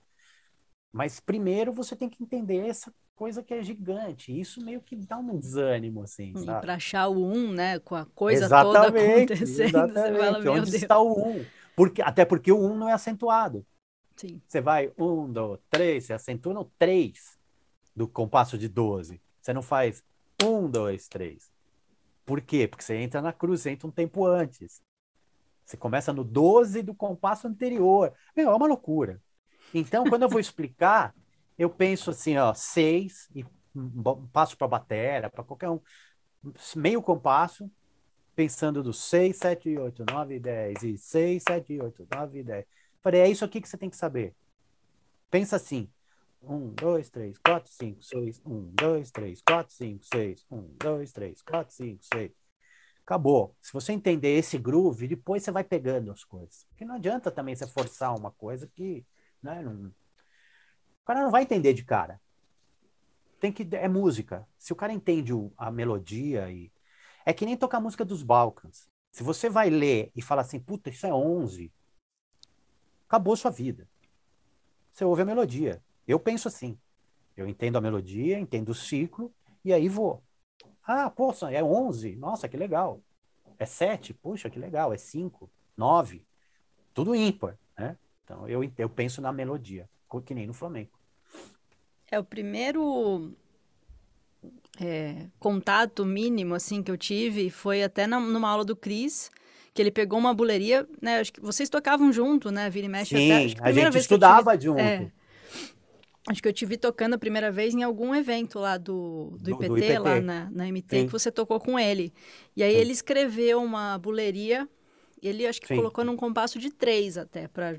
Mas primeiro você tem que entender essa coisa que é gigante. Isso meio que dá um desânimo, assim. E para achar o um, né? Com a coisa exatamente, toda acontecendo. Exatamente. Fala, Onde Deus. está o um? Porque, até porque o um não é acentuado. Sim. Você vai um, dois, três, você acentua no três do compasso de 12. Você não faz um, dois, três. Por quê? Porque você entra na cruz, você entra um tempo antes. Você começa no 12 do compasso anterior. Meu, é uma loucura. Então, quando eu vou explicar, eu penso assim, ó, seis, e passo para bateria, para qualquer um, meio compasso, pensando do 6, 7, 8, 9, 10, e 6, 7, 8, 9, 10. Falei, é isso aqui que você tem que saber. Pensa assim, 1, 2, 3, 4, 5, 6, 1, 2, 3, 4, 5, 6, 1, 2, 3, 4, 5, 6. Acabou. Se você entender esse groove, depois você vai pegando as coisas. Porque não adianta também você forçar uma coisa que né, não, o cara não vai entender de cara. Tem que é música. Se o cara entende o, a melodia e é que nem tocar música dos Balcãs. Se você vai ler e fala assim, puta, isso é 11, acabou sua vida. Você ouve a melodia. Eu penso assim. Eu entendo a melodia, entendo o ciclo e aí vou. Ah, poxa, é 11. Nossa, que legal. É 7. Puxa, que legal. É 5, 9. Tudo ímpar, né? Então eu, eu penso na melodia que nem no Flamengo. É o primeiro é, contato mínimo assim que eu tive foi até na, numa aula do Cris, que ele pegou uma buleria, né? Acho que vocês tocavam junto, né? Vira e mexe Sim, até, a, a gente estudava tive, junto. É, acho que eu te vi tocando a primeira vez em algum evento lá do, do, do, IPT, do IPT, lá na, na MT, Sim. que você tocou com ele. E aí Sim. ele escreveu uma buleria, ele acho que Sim. colocou num compasso de três até, para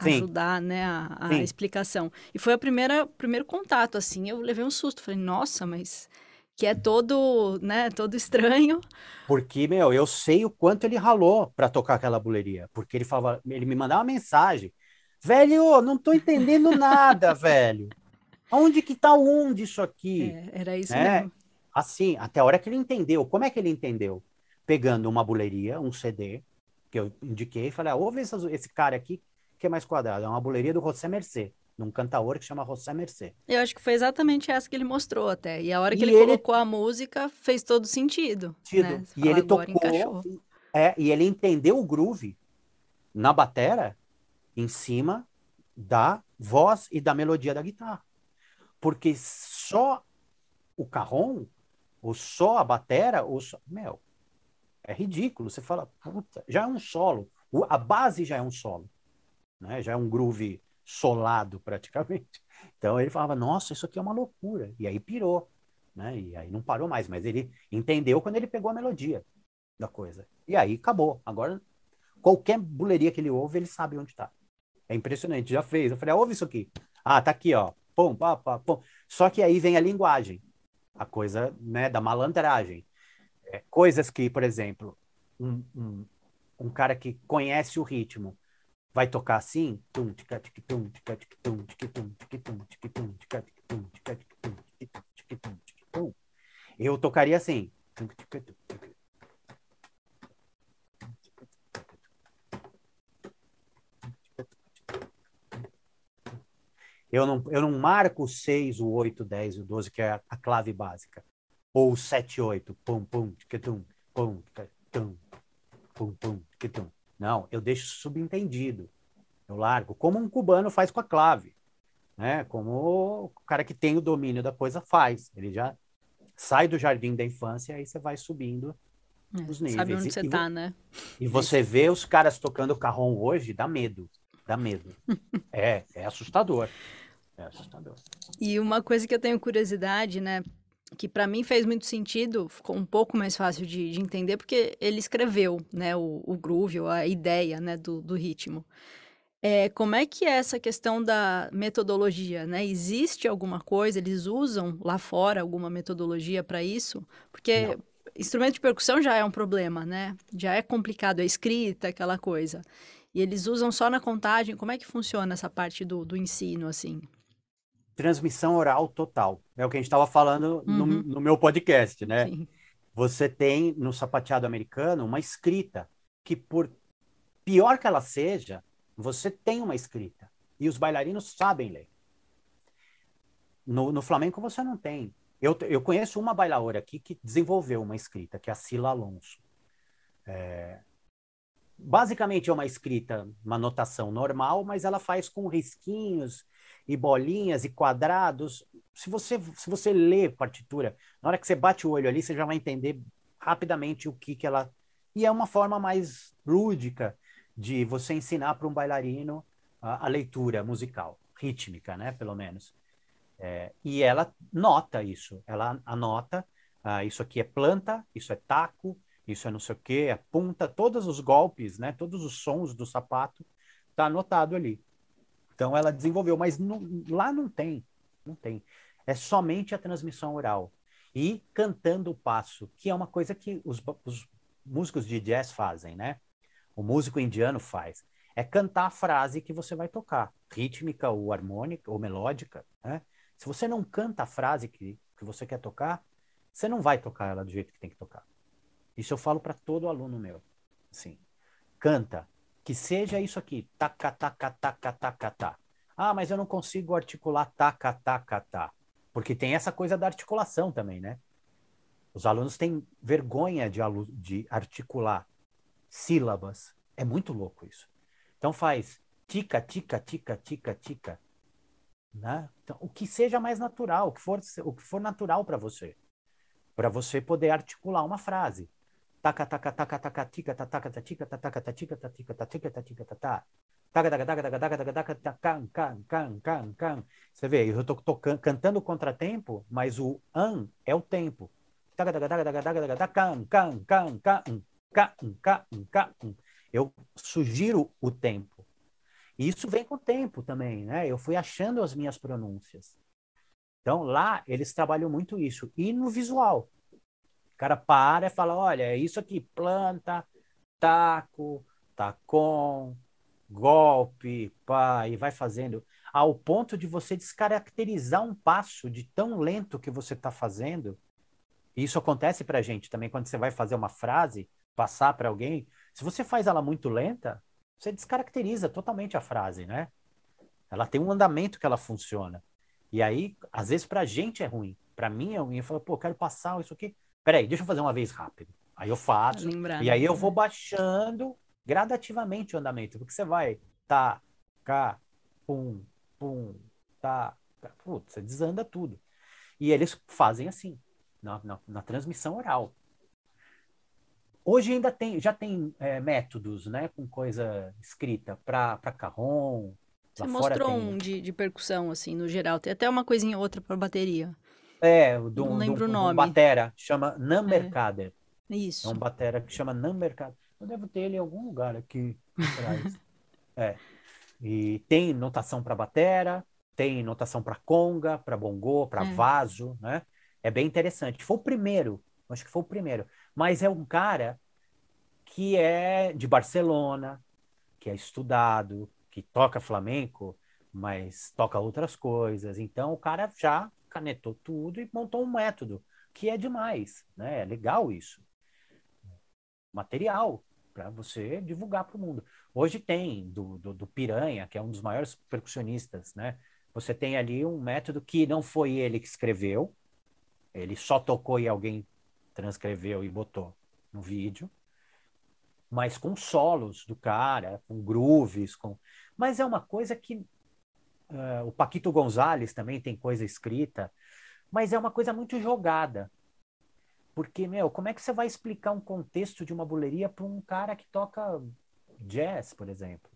Sim. ajudar, né, a, a explicação. E foi primeira primeiro contato assim, eu levei um susto, falei: "Nossa, mas que é todo, né, todo estranho". Porque, meu, eu sei o quanto ele ralou para tocar aquela buleria, porque ele falava, ele me mandava uma mensagem: "Velho, não tô entendendo nada, velho. Onde que tá o um disso aqui?" É, era isso é. mesmo. Assim, até a hora que ele entendeu. Como é que ele entendeu? Pegando uma buleria, um CD, que eu indiquei, falei, ah, ouve esse, esse cara aqui, que é mais quadrado. É uma buleria do José Mercê, num cantaor que chama José Mercê. Eu acho que foi exatamente essa que ele mostrou até. E a hora que ele, ele, colocou a música, fez todo sentido. Né? E ele tocou, é, e ele entendeu o groove na batera em cima da voz e da melodia da guitarra. Porque só o carrom, ou só a batera, ou só... meu, é ridículo. Você fala, puta, já é um solo. A base já é um solo, né? Já é um groove solado praticamente. Então ele falava, nossa, isso aqui é uma loucura. E aí pirou, né? E aí não parou mais, mas ele entendeu quando ele pegou a melodia da coisa. E aí acabou. Agora qualquer buleria que ele ouve, ele sabe onde está. É impressionante, já fez. Eu falei, ah, ouve isso aqui. Ah, tá aqui, ó. Pum, pá, pá, pum. Só que aí vem a linguagem, a coisa né, da malandragem. É, coisas que, por exemplo, um, um, um cara que conhece o ritmo vai tocar assim. Eu tocaria assim. Eu não, eu não marco o 6, o 8, o 10 e o 12, que é a, clave básica. Ou o 7, 8. Pum, pum, tum, pum, tum, pum, tum. Não, eu deixo subentendido. Eu largo, como um cubano faz com a clave. Né? Como o cara que tem o domínio da coisa faz. Ele já sai do jardim da infância e aí você vai subindo é, os níveis. Sabe onde e, você está, né? E você vê os caras tocando carrom hoje, dá medo. Dá medo. é, é assustador. É assustador. E uma coisa que eu tenho curiosidade, né? Que para mim fez muito sentido, ficou um pouco mais fácil de, de entender, porque ele escreveu, né, o, o groove, a ideia, né, do, do ritmo. É, como é que é essa questão da metodologia, né? Existe alguma coisa, eles usam lá fora alguma metodologia para isso? Porque Não. instrumento de percussão já é um problema, né? Já é complicado, a escrita, aquela coisa. E eles usam só na contagem? Como é que funciona essa parte do, do ensino, assim? Transmissão oral total. É o que a gente estava falando uhum. no, no, meu podcast, né? Sim. Você tem no sapateado americano uma escrita que, por pior que ela seja, você tem uma escrita. E os bailarinos sabem ler. No, no flamenco você não tem. Eu, eu conheço uma bailaora aqui que desenvolveu uma escrita, que é a Sila Alonso. É, basicamente é uma escrita, uma notação normal, mas ela faz com risquinhos e bolinhas e quadrados. Se você, se você lê partitura, na hora que você bate o olho ali, você já vai entender rapidamente o que, que ela. E é uma forma mais lúdica de você ensinar para um bailarino a, a, leitura musical, rítmica, né, pelo menos. É, e ela nota isso, ela anota, ah, isso aqui é planta, isso é taco, isso é não sei o quê, a punta, todos os golpes, né, todos os sons do sapato, tá anotado ali. Então ela desenvolveu, mas não, lá não tem, não tem. É somente a transmissão oral e cantando o passo, que é uma coisa que os, os músicos de jazz fazem, né? O músico indiano faz. É cantar a frase que você vai tocar, rítmica ou harmônica ou melódica, né? Se você não canta a frase que, que você quer tocar, você não vai tocar ela do jeito que tem que tocar. Isso eu falo para todo aluno meu. Assim, canta, que seja isso aqui, taca, taca, taca, taca, taca. Ah, mas eu não consigo articular taca, taca, taca. Porque tem essa coisa da articulação também, né? Os alunos têm vergonha de, de articular sílabas. É muito louco isso. Então faz tica, tica, tica, tica, tica. Né? Então, o que seja mais natural, o que for, o que for natural para você. Para você poder articular uma frase taca taca taca taca tica taca tatica taca tatica tatica tatica tatica taca taca taca taca taca taca taca taca can can can can você vê eu estou cantando contratempo mas o an é o tempo taca taca taca taca taca taca can can can can can can can eu sugiro o tempo e isso vem com o tempo também né eu fui achando as minhas pronúncias então lá eles trabalham muito isso e no visual o cara para e fala: olha, é isso aqui, planta, taco, tacom, golpe, pá, e vai fazendo, ao ponto de você descaracterizar um passo de tão lento que você está fazendo, Isso acontece pra gente também quando você vai fazer uma frase, passar para alguém. Se você faz ela muito lenta, você descaracteriza totalmente a frase, né? Ela tem um andamento que ela funciona. E aí, às vezes, pra gente é ruim. Pra mim é ruim. Eu falo, pô, quero passar isso aqui. Peraí, deixa eu fazer uma vez rápido. Aí eu faço. Lembrar, e aí eu vou baixando gradativamente o andamento. Porque você vai, tá, cá, pum, pum, tá. tá. Putz, você desanda tudo. E eles fazem assim, na, na, na transmissão oral. Hoje ainda tem, já tem é, métodos, né, com coisa escrita para carrom. Você mostrou tem... um de, de percussão, assim, no geral. Tem até uma coisinha outra para bateria. É, do, Não lembro do, o nome. Um batera, chama Numbercader. É. Isso. É um batera que chama Numbercader. Eu devo ter ele em algum lugar aqui atrás. é. E tem notação para batera, tem notação para conga, para bongô, para é. vaso, né? É bem interessante. Foi o primeiro, acho que foi o primeiro. Mas é um cara que é de Barcelona, que é estudado, que toca flamenco, mas toca outras coisas. Então o cara já canetou tudo e montou um método, que é demais, né? É legal isso. Material para você divulgar para o mundo. Hoje tem do, do, do, Piranha, que é um dos maiores percussionistas, né? Você tem ali um método que não foi ele que escreveu, ele só tocou e alguém transcreveu e botou no vídeo, mas com solos do cara, com grooves, com mas é uma coisa que uh, o Paquito Gonzalez também tem coisa escrita, mas é uma coisa muito jogada. Porque, meu, como é que você vai explicar um contexto de uma buleria para um cara que toca jazz, por exemplo?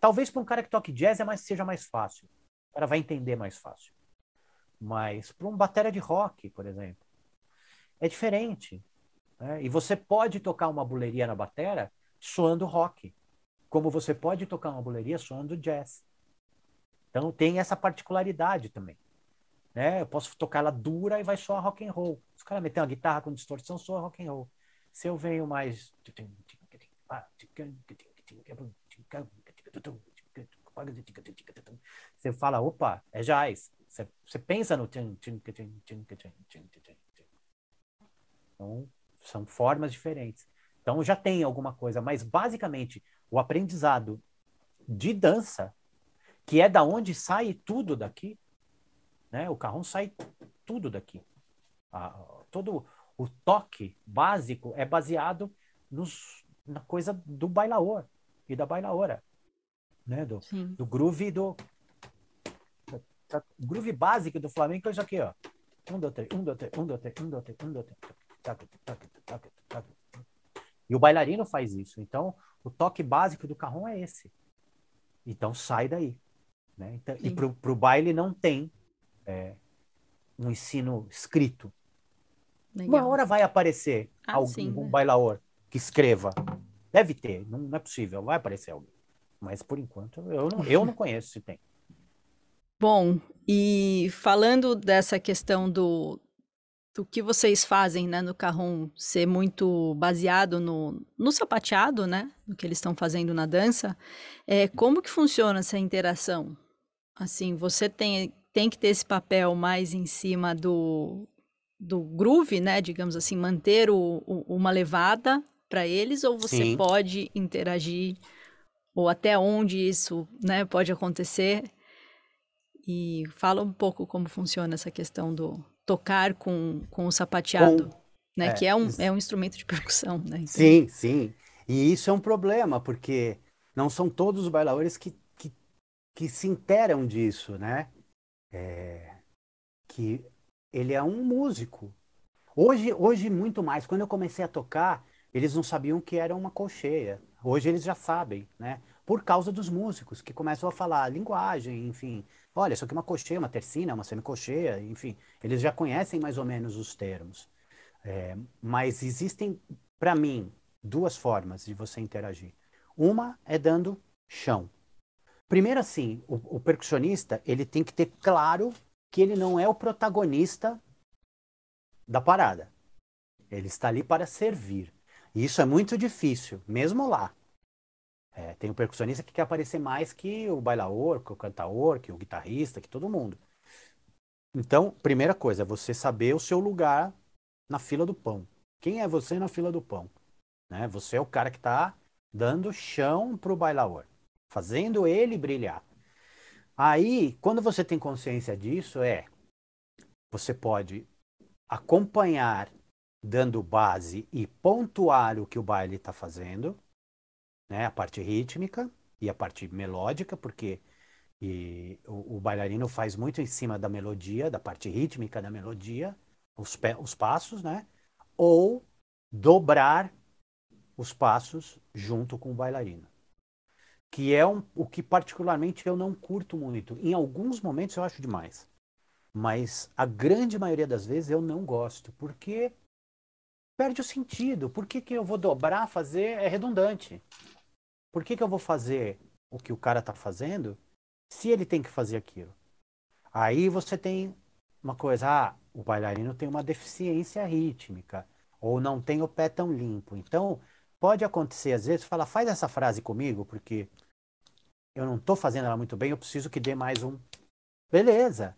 Talvez para um cara que toque jazz é mais, seja mais fácil. O cara vai entender mais fácil. Mas para um batera de rock, por exemplo, é diferente. Né? E você pode tocar uma buleria na batera soando rock como você pode tocar uma buleria soando jazz. Então tem essa particularidade também. Né? Eu posso tocar ela dura e vai soar rock and roll. Se o cara meter uma guitarra com distorção, soa rock and roll. Se eu venho mais você fala, opa, é jazz. Você, você pensa no então, são formas diferentes. Então já tem alguma coisa, mas basicamente o aprendizado de dança, que é da onde sai tudo daqui, né? O carrão sai tudo daqui. todo o toque básico é baseado nos, na coisa do bailaor e da bailaora, né? Do, do groove do o groove básico do flamenco é isso aqui, ó. Um, dois, três, um, dois, três, um, dois, três, um, dois, três, um, dois, três. E o bailarino faz isso. Então, o toque básico do carrom é esse. Então sai daí. Né? Então, e para o baile não tem é, um ensino escrito. Legal. Uma hora vai aparecer ah, algum sim, né? bailaor que escreva. Deve ter, não, não, é possível, vai aparecer alguém. Mas por enquanto eu não, eu não conheço se tem. Bom, e falando dessa questão do, o que vocês fazem, né, no Carrom ser muito baseado no, no sapateado, né, no que eles estão fazendo na dança, é, como que funciona essa interação? Assim, você tem, tem que ter esse papel mais em cima do, do groove, né, digamos assim, manter o, o, uma levada para eles, ou você Sim. pode interagir, ou até onde isso, né, pode acontecer? E fala um pouco como funciona essa questão do, tocar com, com o sapateado, com, né? É, que é um, é um instrumento de percussão, né? Então... Sim, sim. E isso é um problema, porque não são todos os bailadores que, que, que se interam disso, né? É, que ele é um músico. Hoje, hoje, muito mais. Quando eu comecei a tocar, eles não sabiam que era uma colcheia. Hoje eles já sabem, né? Por causa dos músicos que começam a falar linguagem, enfim, Olha, isso aqui é uma cocheia, uma tercina, uma semicocheia, enfim, eles já conhecem mais ou menos os termos. É, mas existem, para mim, duas formas de você interagir. Uma é dando chão. Primeiro, assim, o, o percussionista ele tem que ter claro que ele não é o protagonista da parada. Ele está ali para servir. E isso é muito difícil, mesmo lá. É, tem o percussionista que quer aparecer mais que o bailaor, que o cantaor, que o guitarrista, que todo mundo. Então, primeira coisa, é você saber o seu lugar na fila do pão. Quem é você na fila do pão? Né? Você é o cara que está dando chão para o bailaor, fazendo ele brilhar. Aí, quando você tem consciência disso, é você pode acompanhar, dando base e pontuar o que o baile está fazendo, né? A parte rítmica e a parte melódica, porque e o, o, bailarino faz muito em cima da melodia, da parte rítmica da melodia, os, os passos, né? Ou dobrar os passos junto com o bailarino. Que é um, o que particularmente eu não curto muito. Em alguns momentos eu acho demais. Mas a grande maioria das vezes eu não gosto, porque perde o sentido. Por que, que eu vou dobrar, fazer? É redundante. Por que, que eu vou fazer o que o cara está fazendo se ele tem que fazer aquilo? Aí você tem uma coisa, ah, o bailarino tem uma deficiência rítmica, ou não tem o pé tão limpo. Então, pode acontecer, às vezes, fala, faz essa frase comigo, porque eu não estou fazendo ela muito bem, eu preciso que dê mais um. Beleza,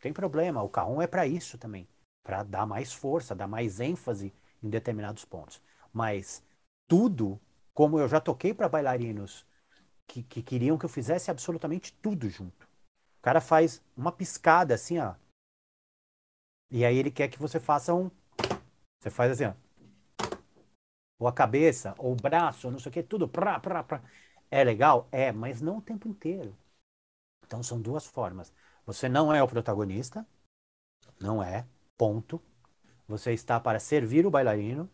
tem problema, o K1 é para isso também, para dar mais força, dar mais ênfase em determinados pontos. Mas tudo, como eu já toquei para bailarinos que, que queriam que eu fizesse absolutamente tudo junto. O cara faz uma piscada assim, ó. E aí ele quer que você faça um. Você faz assim, ó. Ou a cabeça, ou o braço, ou não sei o que, tudo. Pra, pra, pra. É legal? É, mas não o tempo inteiro. Então são duas formas. Você não é o protagonista, não é, ponto. Você está para servir o bailarino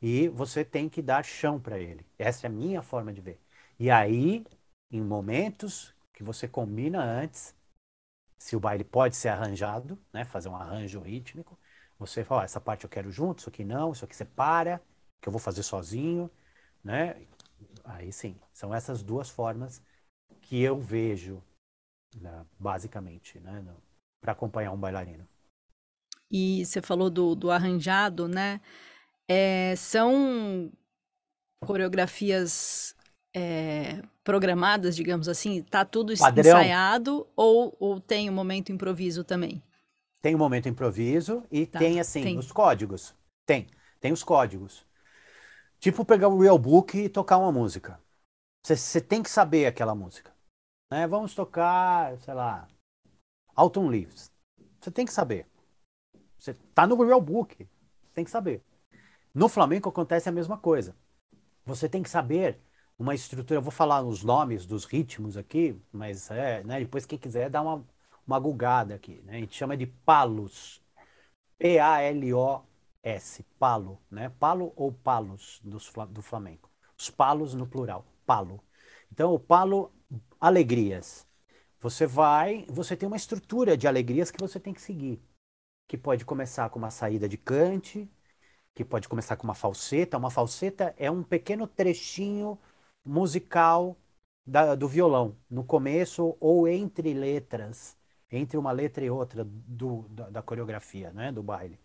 e você tem que dar chão para ele. Essa é a minha forma de ver. E aí, em momentos que você combina antes, se o baile pode ser arranjado, né, fazer um arranjo rítmico, você fala, essa parte eu quero junto, isso aqui não, isso aqui você para, que eu vou fazer sozinho, né? Aí sim, são essas duas formas que eu vejo né, basicamente, né, para acompanhar um bailarino. E você falou do, do arranjado, né? É, são coreografias é, programadas, digamos assim? Tá tudo Padrão. ensaiado ou, ou tem um momento improviso também? Tem um momento improviso e tá, tem, assim, tem. os códigos. Tem, tem os códigos. Tipo pegar o real book e tocar uma música. Você tem que saber aquela música. Né? Vamos tocar, sei lá, Autumn Leaves. Você tem que saber. Você tá no real book. Tem que saber. No flamenco acontece a mesma coisa. Você tem que saber uma estrutura. Eu vou falar os nomes dos ritmos aqui, mas é, né, depois quem quiser dá uma, uma gulgada aqui. Né? A gente chama de palos. P-A-L-O-S. Palo. Né? Palo ou palos dos, do flamenco. Os palos no plural. Palo. Então, o palo alegrias. Você vai, você tem uma estrutura de alegrias que você tem que seguir. Que pode começar com uma saída de cante, que pode começar com uma falseta. Uma falseta é um pequeno trechinho musical da, do violão, no começo ou entre letras, entre uma letra e outra do, da, da coreografia, né, do baile.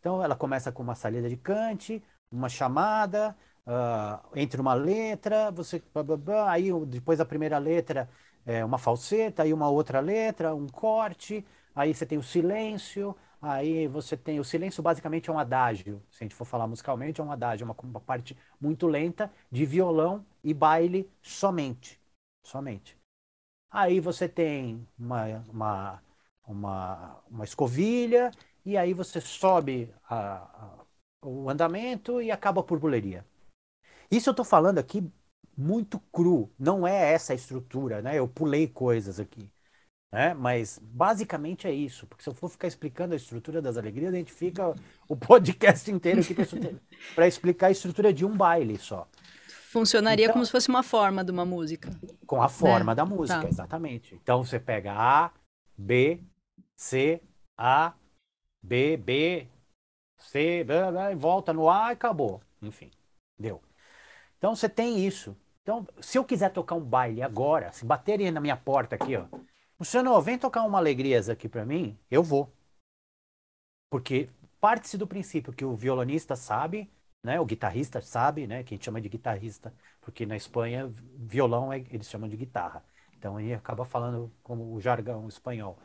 Então ela começa com uma saída de cante, uma chamada, uh, entre uma letra, você aí depois da primeira letra é uma falseta, aí uma outra letra, um corte, aí você tem o silêncio, aí você tem o silêncio basicamente é um adágio, se a gente for falar musicalmente é um adágio, uma, uma parte muito lenta de violão e baile somente, somente. Aí você tem uma, uma, uma, uma escovilha e aí você sobe a, a, o andamento e acaba por buleria. Isso eu estou falando aqui muito cru, não é essa a estrutura, né? Eu pulei coisas aqui, né? Mas basicamente é isso, porque se eu for ficar explicando a estrutura das alegrias, a gente fica o podcast inteiro aqui para explicar a estrutura de um baile só. Funcionaria então, como se fosse uma forma de uma música. Com a forma né? da música, tá. exatamente. Então você pega A, B, C, A, B, B, C, e volta no A e acabou. Enfim, deu. Então você tem isso. Então, se eu quiser tocar um baile agora, se baterem na minha porta aqui, ó, Luciano, vem tocar uma alegrias aqui para mim, eu vou. Porque parte-se do princípio que o violonista sabe, né, o guitarrista sabe, né, que a gente chama de guitarrista, porque na Espanha violão é, eles chamam de guitarra. Então aí acaba falando como o jargão espanhol.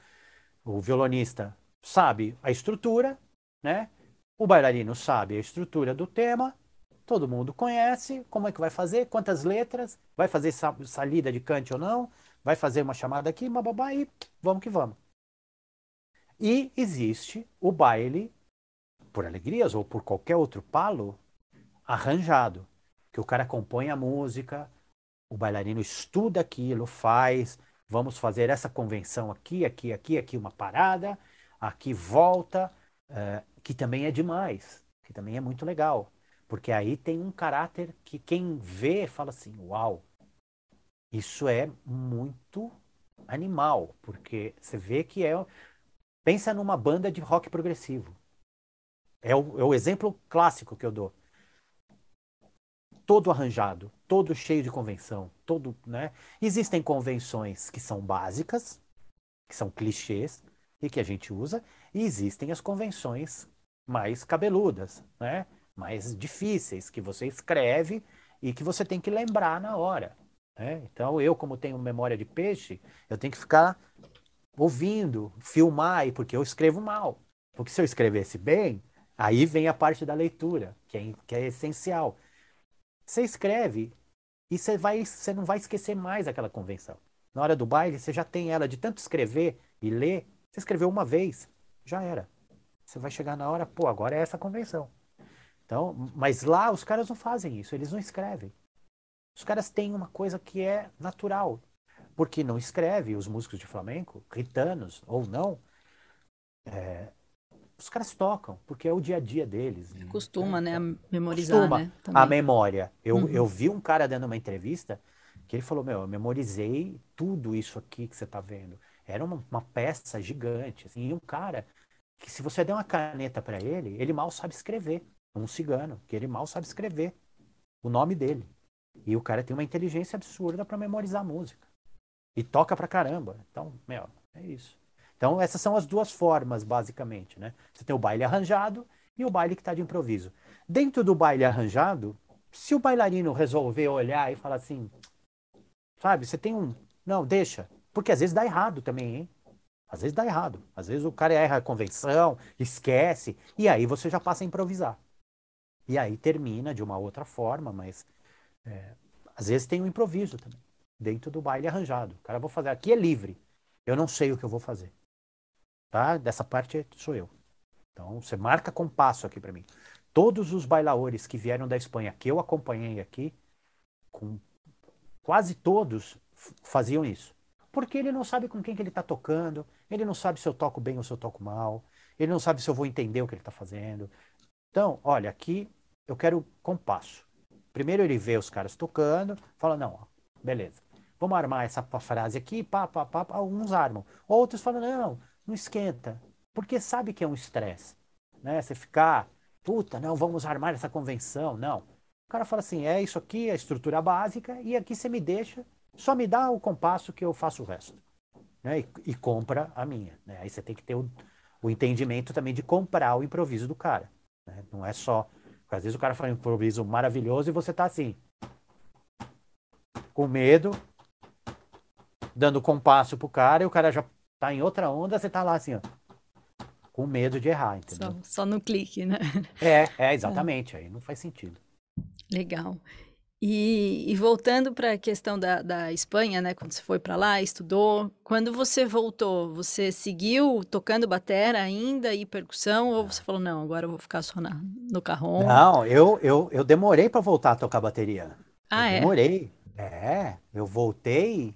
O violonista sabe a estrutura, né? O bailarino sabe a estrutura do tema, todo mundo conhece, como é que vai fazer, quantas letras, vai fazer salida de cante ou não, vai fazer uma chamada aqui, bababá, e vamos que vamos. E existe o baile, por alegrias ou por qualquer outro palo, arranjado, que o cara compõe a música, o bailarino estuda aquilo, faz, vamos fazer essa convenção aqui, aqui, aqui, aqui uma parada, aqui volta, uh, que também é demais, que também é muito legal, porque aí tem um caráter que quem vê fala assim, uau, isso é muito animal, porque você vê que é, pensa numa banda de rock progressivo, é o, é o exemplo clássico que eu dou todo arranjado, todo cheio de convenção, todo, né? Existem convenções que são básicas, que são clichês e que a gente usa, e existem as convenções mais cabeludas, né? Mais difíceis que você escreve e que você tem que lembrar na hora. Né? Então eu, como tenho memória de peixe, eu tenho que ficar ouvindo, filmar, porque eu escrevo mal. Porque se eu escrevesse bem, aí vem a parte da leitura, que é, que é essencial. Você escreve e você, vai, você não vai esquecer mais aquela convenção. Na hora do baile, você já tem ela de tanto escrever e ler. Você escreveu uma vez, já era. Você vai chegar na hora, pô, agora é essa convenção. Então, mas lá os caras não fazem isso, eles não escrevem. Os caras têm uma coisa que é natural, porque não escreve os músicos de flamenco, ritanos ou não, é, os caras tocam, porque é o dia a dia deles. Né? Costuma, né? A memorizar, Costuma né? a memória. Eu, uhum. eu vi um cara dando uma entrevista que ele falou, meu, eu memorizei tudo isso aqui que você está vendo. Era uma, uma, peça gigante, assim, e um cara que se você der uma caneta para ele, ele mal sabe escrever. Um cigano, que ele mal sabe escrever o nome dele. E o cara tem uma inteligência absurda para memorizar música. E toca pra caramba. Então, meu, é isso. Então, essas são as duas formas, basicamente. Né? Você tem o baile arranjado e o baile que está de improviso. Dentro do baile arranjado, se o bailarino resolver olhar e falar assim, sabe, você tem um. Não, deixa. Porque às vezes dá errado também, hein? Às vezes dá errado. Às vezes o cara erra a convenção, esquece, e aí você já passa a improvisar. E aí termina de uma outra forma, mas é, às vezes tem um improviso também, dentro do baile arranjado. O cara, vou fazer aqui é livre. Eu não sei o que eu vou fazer tá? Dessa parte sou eu. Então você marca compasso aqui para mim. Todos os bailaores que vieram da Espanha que eu acompanhei aqui, com quase todos faziam isso. Porque ele não sabe com quem que ele está tocando, ele não sabe se eu toco bem ou se eu toco mal, ele não sabe se eu vou entender o que ele está fazendo. Então, olha, aqui eu quero compasso. Primeiro ele vê os caras tocando, fala, não, ó, beleza, vamos armar essa frase aqui, pá, pá, pá, pá, uns armam. Outros falam, não, não esquenta, porque sabe que é um estresse, né? Você ficar, puta, não, vamos armar essa convenção, não. O cara fala assim, é isso aqui, é a estrutura básica, e aqui você me deixa, só me dá o compasso que eu faço o resto. Né? E, e compra a minha. Né? Aí você tem que ter o, o entendimento também de comprar o improviso do cara. Né? Não é só. Às vezes o cara faz um improviso maravilhoso e você tá assim. Com medo, dando compasso pro cara, e o cara já tá em outra onda, você tá lá assim, ó, com medo de errar, entendeu? Só, só no clique, né? É, é exatamente, é. aí não faz sentido. Legal. E, e voltando para a questão da, da Espanha, né? Quando você foi para lá, estudou, quando você voltou, você seguiu tocando batera ainda e percussão ou você falou não, agora eu vou ficar só na, no carrom? Não, eu eu, eu demorei para voltar a tocar bateria. Ah, eu é? Demorei. É, eu voltei.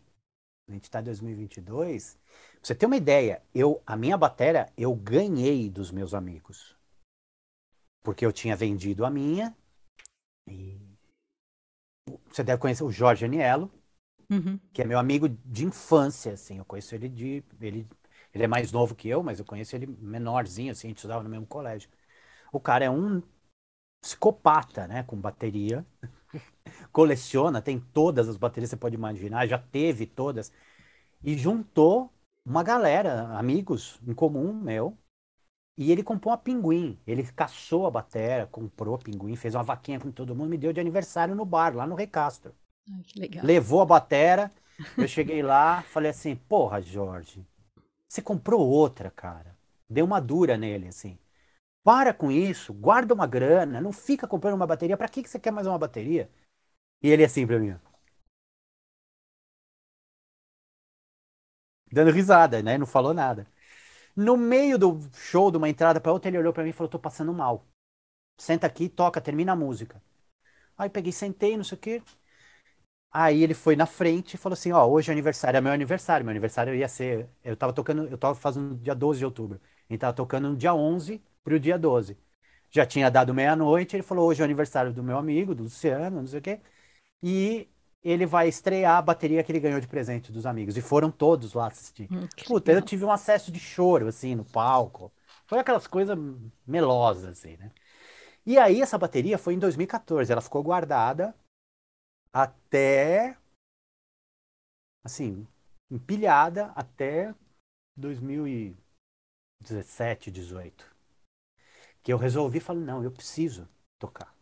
A gente está em 2022. Pra você ter uma ideia, eu, a minha bateria eu ganhei dos meus amigos. Porque eu tinha vendido a minha. E você deve conhecer o Jorge Aniello, uhum. que é meu amigo de infância, assim. Eu conheço ele de. Ele, ele é mais novo que eu, mas eu conheço ele menorzinho, assim, a gente estudava no mesmo colégio. O cara é um psicopata, né? Com bateria. Coleciona, tem todas as baterias que você pode imaginar, já teve todas. E juntou uma galera, amigos em comum meu, e ele comprou uma pinguim. Ele caçou a batera, comprou a pinguim, fez uma vaquinha com todo mundo, me deu de aniversário no bar, lá no Recastro. Ai, que legal. Levou a batera, eu cheguei lá, falei assim, porra, Jorge, você comprou outra, cara. Deu uma dura nele, assim. Para com isso, guarda uma grana, não fica comprando uma bateria. Para que, que você quer mais uma bateria? E ele assim pra mim. Dando risada, né? Não falou nada. No meio do show, de uma entrada para outra, ele olhou para mim e falou: tô passando mal. Senta aqui, toca, termina a música. Aí peguei, sentei, não sei o quê. Aí ele foi na frente e falou assim: Ó, hoje é aniversário, é meu aniversário. Meu aniversário ia ser. Eu tava tocando, eu tava fazendo dia 12 de outubro. Ele tava tocando no dia 11 pro dia 12. Já tinha dado meia-noite, ele falou: hoje é aniversário do meu amigo, do Luciano, não sei o quê. E ele vai estrear a bateria que ele ganhou de presente dos amigos. E foram todos lá assistir. Hum, Puta, eu tive um acesso de choro, assim, no palco. Foi aquelas coisas melosas, assim, né? E aí, essa bateria foi em 2014. Ela ficou guardada até. Assim, empilhada até 2017, 18. Que eu resolvi, falei, não, eu preciso tocar.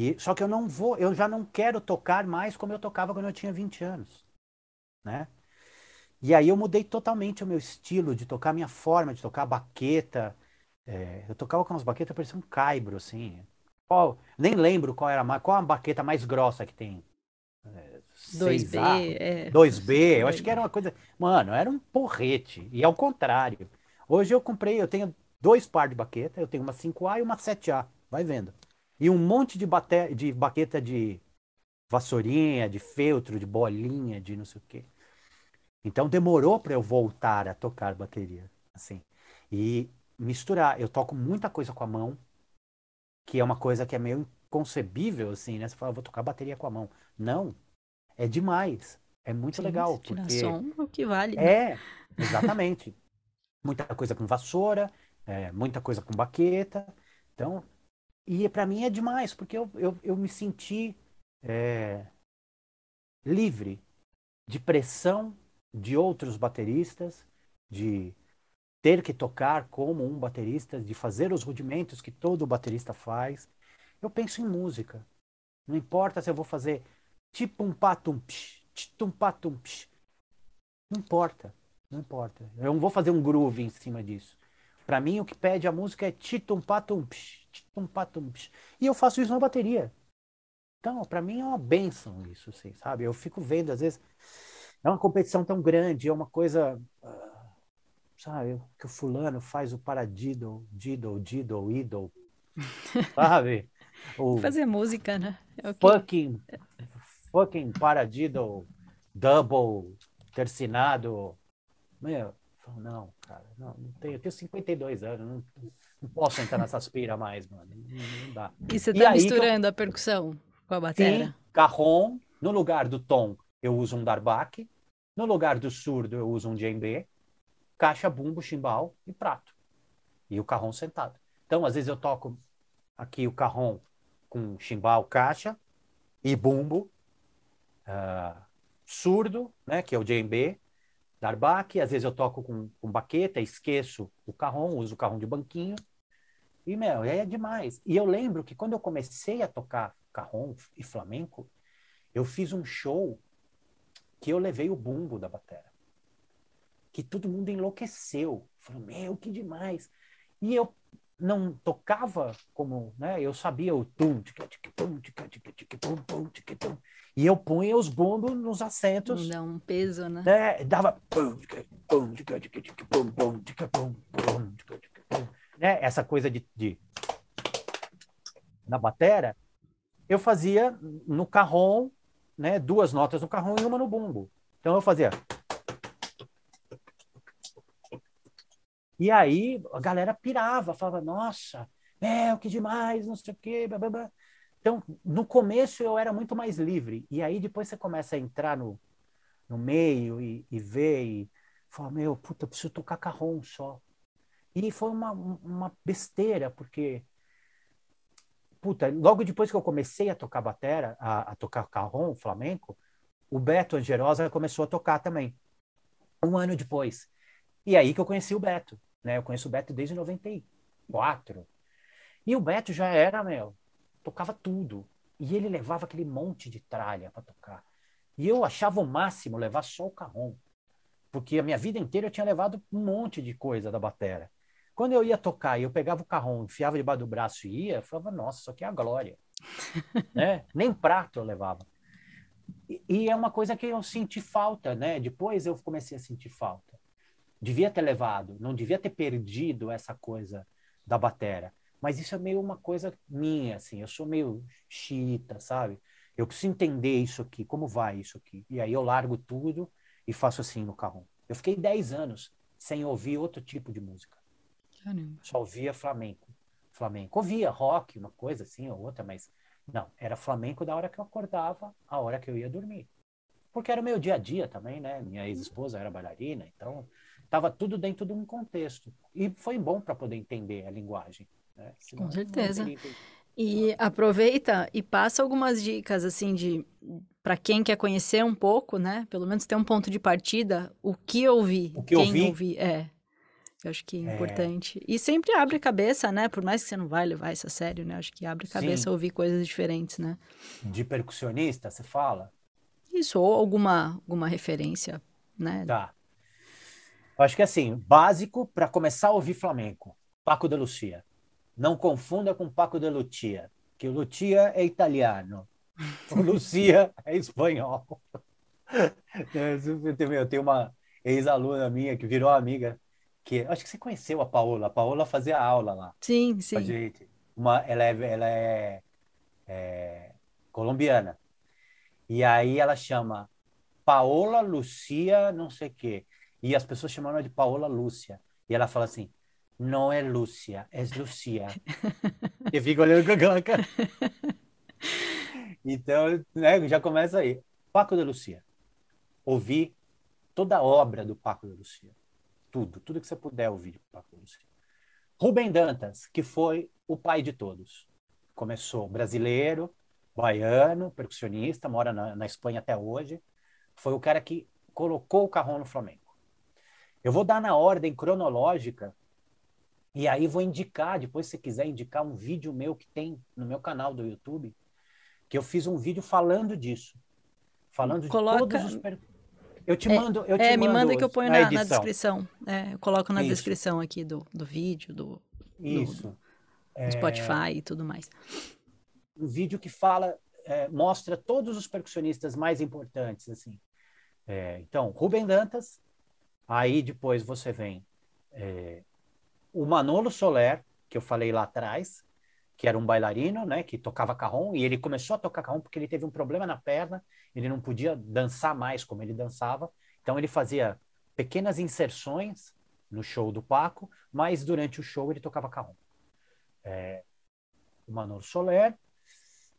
E, só que eu não vou, eu já não quero tocar mais como eu tocava quando eu tinha 20 anos, né? E aí eu mudei totalmente o meu estilo de tocar, a minha forma de tocar baqueta. É, eu tocava com umas baquetas parecia um caibro, assim. Qual, nem lembro qual era a, qual a baqueta mais grossa que tem. É, 2B, é. 2B, eu acho que era uma coisa. Mano, era um porrete. E ao contrário. Hoje eu comprei, eu tenho dois par de baqueta, eu tenho uma 5A e uma 7A. Vai vendo e um monte de, bate... de baqueta de vassourinha, de feltro, de bolinha, de não sei o quê. Então demorou para eu voltar a tocar bateria, assim. E misturar, eu toco muita coisa com a mão, que é uma coisa que é meio inconcebível, assim, né? Você fala, vou tocar bateria com a mão. Não, é demais. É muito Sim, legal. Porque... som, o que vale. Né? É, exatamente. muita coisa com vassoura, é, muita coisa com baqueta. Então, e para mim é demais, porque eu, eu, eu me senti é, livre de pressão de outros bateristas, de ter que tocar como um baterista, de fazer os rudimentos que todo baterista faz. Eu penso em música. Não importa se eu vou fazer tipo um patum psh, um patum psh. Não importa, não importa. Eu não vou fazer um groove em cima disso. Para mim, o que pede a música é titum patum psh, titum patum psh. E eu faço isso na bateria. Então, para mim é uma benção isso, assim, sabe? Eu fico vendo, às vezes, é uma competição tão grande, é uma coisa, uh, sabe, que o fulano faz o paradiddle, diddle, diddle, idol, sabe? O Fazer música, né? É fucking, fucking paradiddle, double, tercinado. Meu, não, cara, não, não tenho, eu tenho 52 anos, não, não posso entrar nessas piras mais, mano, não, não, dá. E você tá e misturando eu... a percussão com a bateria? Sim, carrom, no lugar do tom eu uso um darbaque, no lugar do surdo eu uso um djembe, caixa, bumbo, chimbal e prato. E o carrom sentado. Então, às vezes eu toco aqui o carrom com chimbal, caixa e bumbo, uh, surdo, né, que é o djembe, darbaque, às vezes eu toco com, com baqueta, esqueço o carrom, uso o carrom de banquinho. E, meu, é demais. E eu lembro que quando eu comecei a tocar carrom e flamenco, eu fiz um show que eu levei o bumbo da batera. Que todo mundo enlouqueceu. Falou, meu, que demais. E eu não tocava como, né? Eu sabia o tum, e eu punha os bumbos nos assentos. Dá um peso, né? né? Dava né? Essa coisa de, de na batera, eu fazia no carrom, né? Duas notas no carrom e uma no bumbo. Então eu fazia E aí a galera pirava, falava, nossa, é, que demais, não sei o quê, blá, blá, blá. Então, no começo eu era muito mais livre. E aí depois você começa a entrar no, no meio e, e ver e fala, meu, puta, eu preciso tocar carrom só. E foi uma, uma besteira, porque puta, logo depois que eu comecei a tocar batera, a, a tocar carrom, flamenco, o Beto Angerosa começou a tocar também. Um ano depois. E aí que eu conheci o Beto. Né? Eu conheço o Beto desde 94. E o Beto já era, meu, tocava tudo. E ele levava aquele monte de tralha para tocar. E eu achava o máximo levar só o carrom. Porque a minha vida inteira eu tinha levado um monte de coisa da batera. Quando eu ia tocar e eu pegava o carrão, enfiava debaixo do braço e ia, eu falava, nossa, isso aqui é a glória. né? Nem prato eu levava. E, e, é uma coisa que eu senti falta, né? Depois eu comecei a sentir falta. Devia ter levado, não devia ter perdido essa coisa da batera. Mas isso é meio uma coisa minha, assim. Eu sou meio xiita, sabe? Eu preciso entender isso aqui, como vai isso aqui. E aí eu largo tudo e faço assim no carro. Eu fiquei 10 anos sem ouvir outro tipo de música. Caramba. Só ouvia flamenco. Flamenco. Ouvia rock, uma coisa assim ou outra, mas não, era flamenco da hora que eu acordava, a hora que eu ia dormir. Porque era o meu dia a dia também, né? Minha ex-esposa era bailarina, então estava tudo dentro de um contexto. E foi bom para poder entender a linguagem. Né? Senão, Com certeza. E aproveita e passa algumas dicas assim de para quem quer conhecer um pouco, né? Pelo menos ter um ponto de partida, o que ouvir, o que quem ouvir, ouvir é. Eu acho que é, é, importante. E sempre abre a cabeça, né? Por mais que você não vai levar isso a sério, né? Acho que abre a cabeça Sim. ouvir coisas diferentes, né? De percussionista, você fala? Isso, ou alguma, alguma referência, né? Tá. Eu acho que assim, básico para começar a ouvir flamenco, Paco de Lucia. Não confunda com Paco de Lucia, que o Lucia é italiano, o Lucia é espanhol. Eu tenho uma ex-aluna minha que virou amiga que acho que você conheceu a Paola. A Paola fazia aula lá. Sim, sim. Gente. Uma, ela é, ela é, é colombiana. E aí ela chama Paola Lucia, não sei o quê. E as pessoas chamam ela de Paola Lúcia. E ela fala assim: não é Lúcia, é Lucia. e fica olhando com aquela cara. Então, né, já começa aí. Paco de Lucia. Ouvi toda a obra do Paco de Lucia tudo, tudo que você puder ouvir de Paco Lúcio. Rubem Dantas, que foi o pai de todos. Começou brasileiro, baiano, percussionista, mora na, na Espanha até hoje. Foi o cara que colocou o carrão no Flamengo. Eu vou dar na ordem cronológica e aí vou indicar, depois se você quiser indicar um vídeo meu que tem no meu canal do YouTube, que eu fiz um vídeo falando disso. Falando Coloca... de todos os eu te é, mando. Eu te é, mando me manda que eu ponho na, na descrição. É, eu coloco na Isso. descrição aqui do, do vídeo, do, Isso. do, do Spotify é... e tudo mais. Um vídeo que fala, é, mostra todos os percussionistas mais importantes, assim. É, então, Rubem Dantas, aí depois você vem é, o Manolo Soler, que eu falei lá atrás, que era um bailarino, né, que tocava carrom, e ele começou a tocar carrom porque ele teve um problema na perna, ele não podia dançar mais como ele dançava, então ele fazia pequenas inserções no show do Paco, mas durante o show ele tocava carrom. É, o Manolo Soler,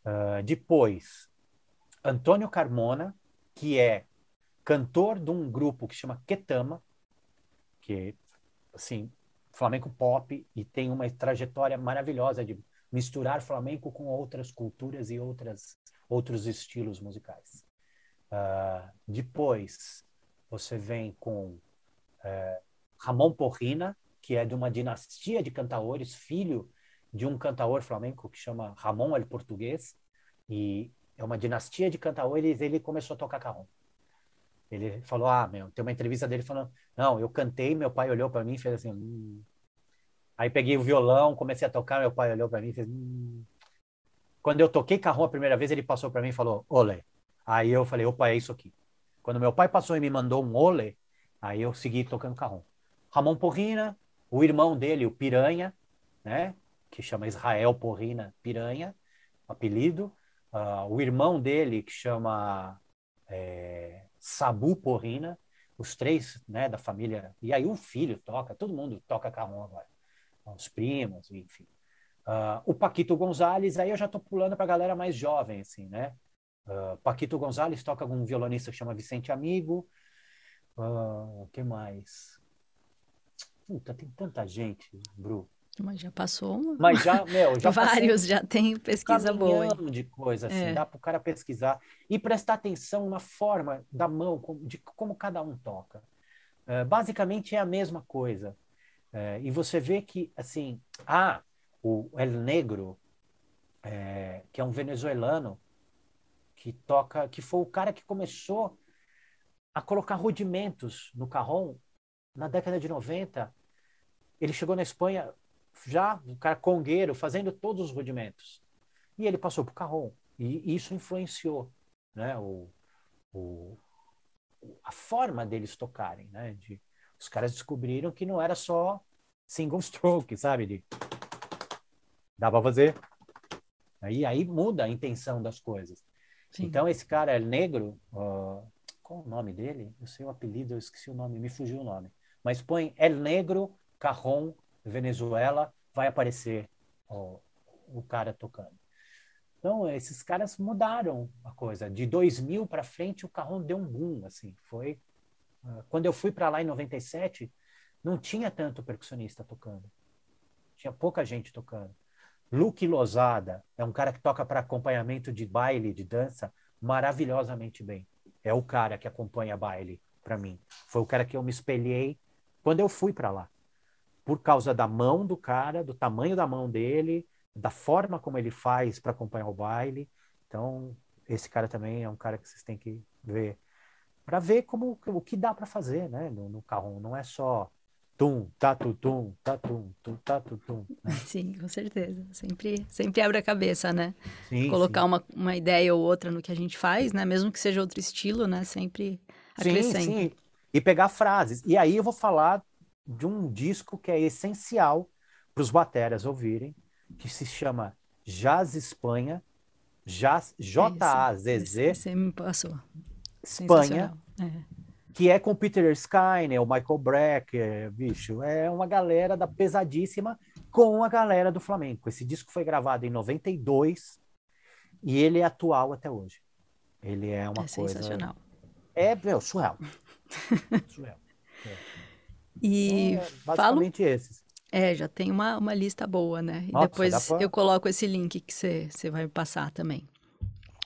uh, depois Antônio Carmona, que é cantor de um grupo que chama Ketama, que assim flamenco pop e tem uma trajetória maravilhosa de misturar flamenco com outras culturas e outras, outros estilos musicais. Uh, depois, você vem com uh, Ramon Porrina, que é de uma dinastia de cantaores, filho de um cantaor flamenco que chama Ramon el Português, e é uma dinastia de cantaores, ele começou a tocar carrom. Ele falou, ah, meu, tem uma entrevista dele falando, não, eu cantei, meu pai olhou para mim e fez assim, hum, Aí peguei o violão, comecei a tocar, meu pai olhou para mim e fez. Hum. Quando eu toquei carrom a primeira vez, ele passou para mim e falou, olé. Aí eu falei, opa, é isso aqui. Quando meu pai passou e me mandou um olé, aí eu segui tocando carrom. Ramon Porrina, o irmão dele, o Piranha, né? Que chama Israel Porrina Piranha, apelido. Uh, o irmão dele, que chama é, Sabu Porrina, os três, né, da família. E aí o filho toca, todo mundo toca carrom agora os primos, enfim. Uh, o Paquito Gonzalez, aí eu já estou pulando para a galera mais jovem, assim, né? Uh, Paquito Gonzalez toca com um violonista que chama Vicente Amigo. O uh, que mais? Puta, tem tanta gente, Bru. Mas já passou uma. Mas já, meu, já Vários, já tem pesquisa boa. Um de coisa, assim, é. dá para o cara pesquisar e prestar atenção na forma da mão, de como cada um toca. Uh, basicamente é a mesma coisa. É, e você vê que, assim, ah, o El Negro, é, que é um venezuelano, que toca, que foi o cara que começou a colocar rudimentos no carrom na década de 90, ele chegou na Espanha já, um cara congueiro, fazendo todos os rudimentos. E ele passou para o carrom. E isso influenciou né, o, o, a forma deles tocarem. Né, de, os caras descobriram que não era só single stroke, sabe? De, dá para fazer. Aí, aí muda a intenção das coisas. Sim. Então, esse cara é negro. Uh, qual o nome dele? Eu sei o apelido, eu esqueci o nome, me fugiu o nome. Mas põe El Negro Carrom Venezuela, vai aparecer ó, o cara tocando. Então, esses caras mudaram a coisa. De 2000 para frente, o Carrom deu um boom, assim. Foi uh, quando eu fui para lá em 97, não tinha tanto percussionista tocando. Tinha pouca gente tocando. Luke Lozada é um cara que toca para acompanhamento de baile, de dança, maravilhosamente bem. É o cara que acompanha baile para mim. Foi o cara que eu me espelhei quando eu fui para lá por causa da mão do cara, do tamanho da mão dele, da forma como ele faz para acompanhar o baile. Então, esse cara também é um cara que vocês têm que ver para ver como o que dá para fazer, né, no, no carro. Não é só tum, tatu, tum, tatum, tum, tatu, tum. Né? Sim, com certeza. Sempre, sempre abre a cabeça, né? Sim, Colocar sim. Uma, uma ideia ou outra no que a gente faz, né? Mesmo que seja outro estilo, né? Sempre acrescenta. Sim, sim. E pegar frases. E aí eu vou falar de um disco que é essencial para os bateras ouvirem, que se chama Jazz Espanha, Jazz, J-A-Z-Z. Você me passou. Espanha, é. que é com Peter Skinner, o Michael Brecker, bicho, é uma galera da pesadíssima com a galera do Flamengo. Esse disco foi gravado em 92 e ele é atual até hoje. Ele é uma é coisa... sensacional. É, meu, surreal. surreal. E é, basicamente falo... esses. É, já tem uma, uma lista boa, né? E Nossa, depois pra... eu coloco esse link que você vai me passar também.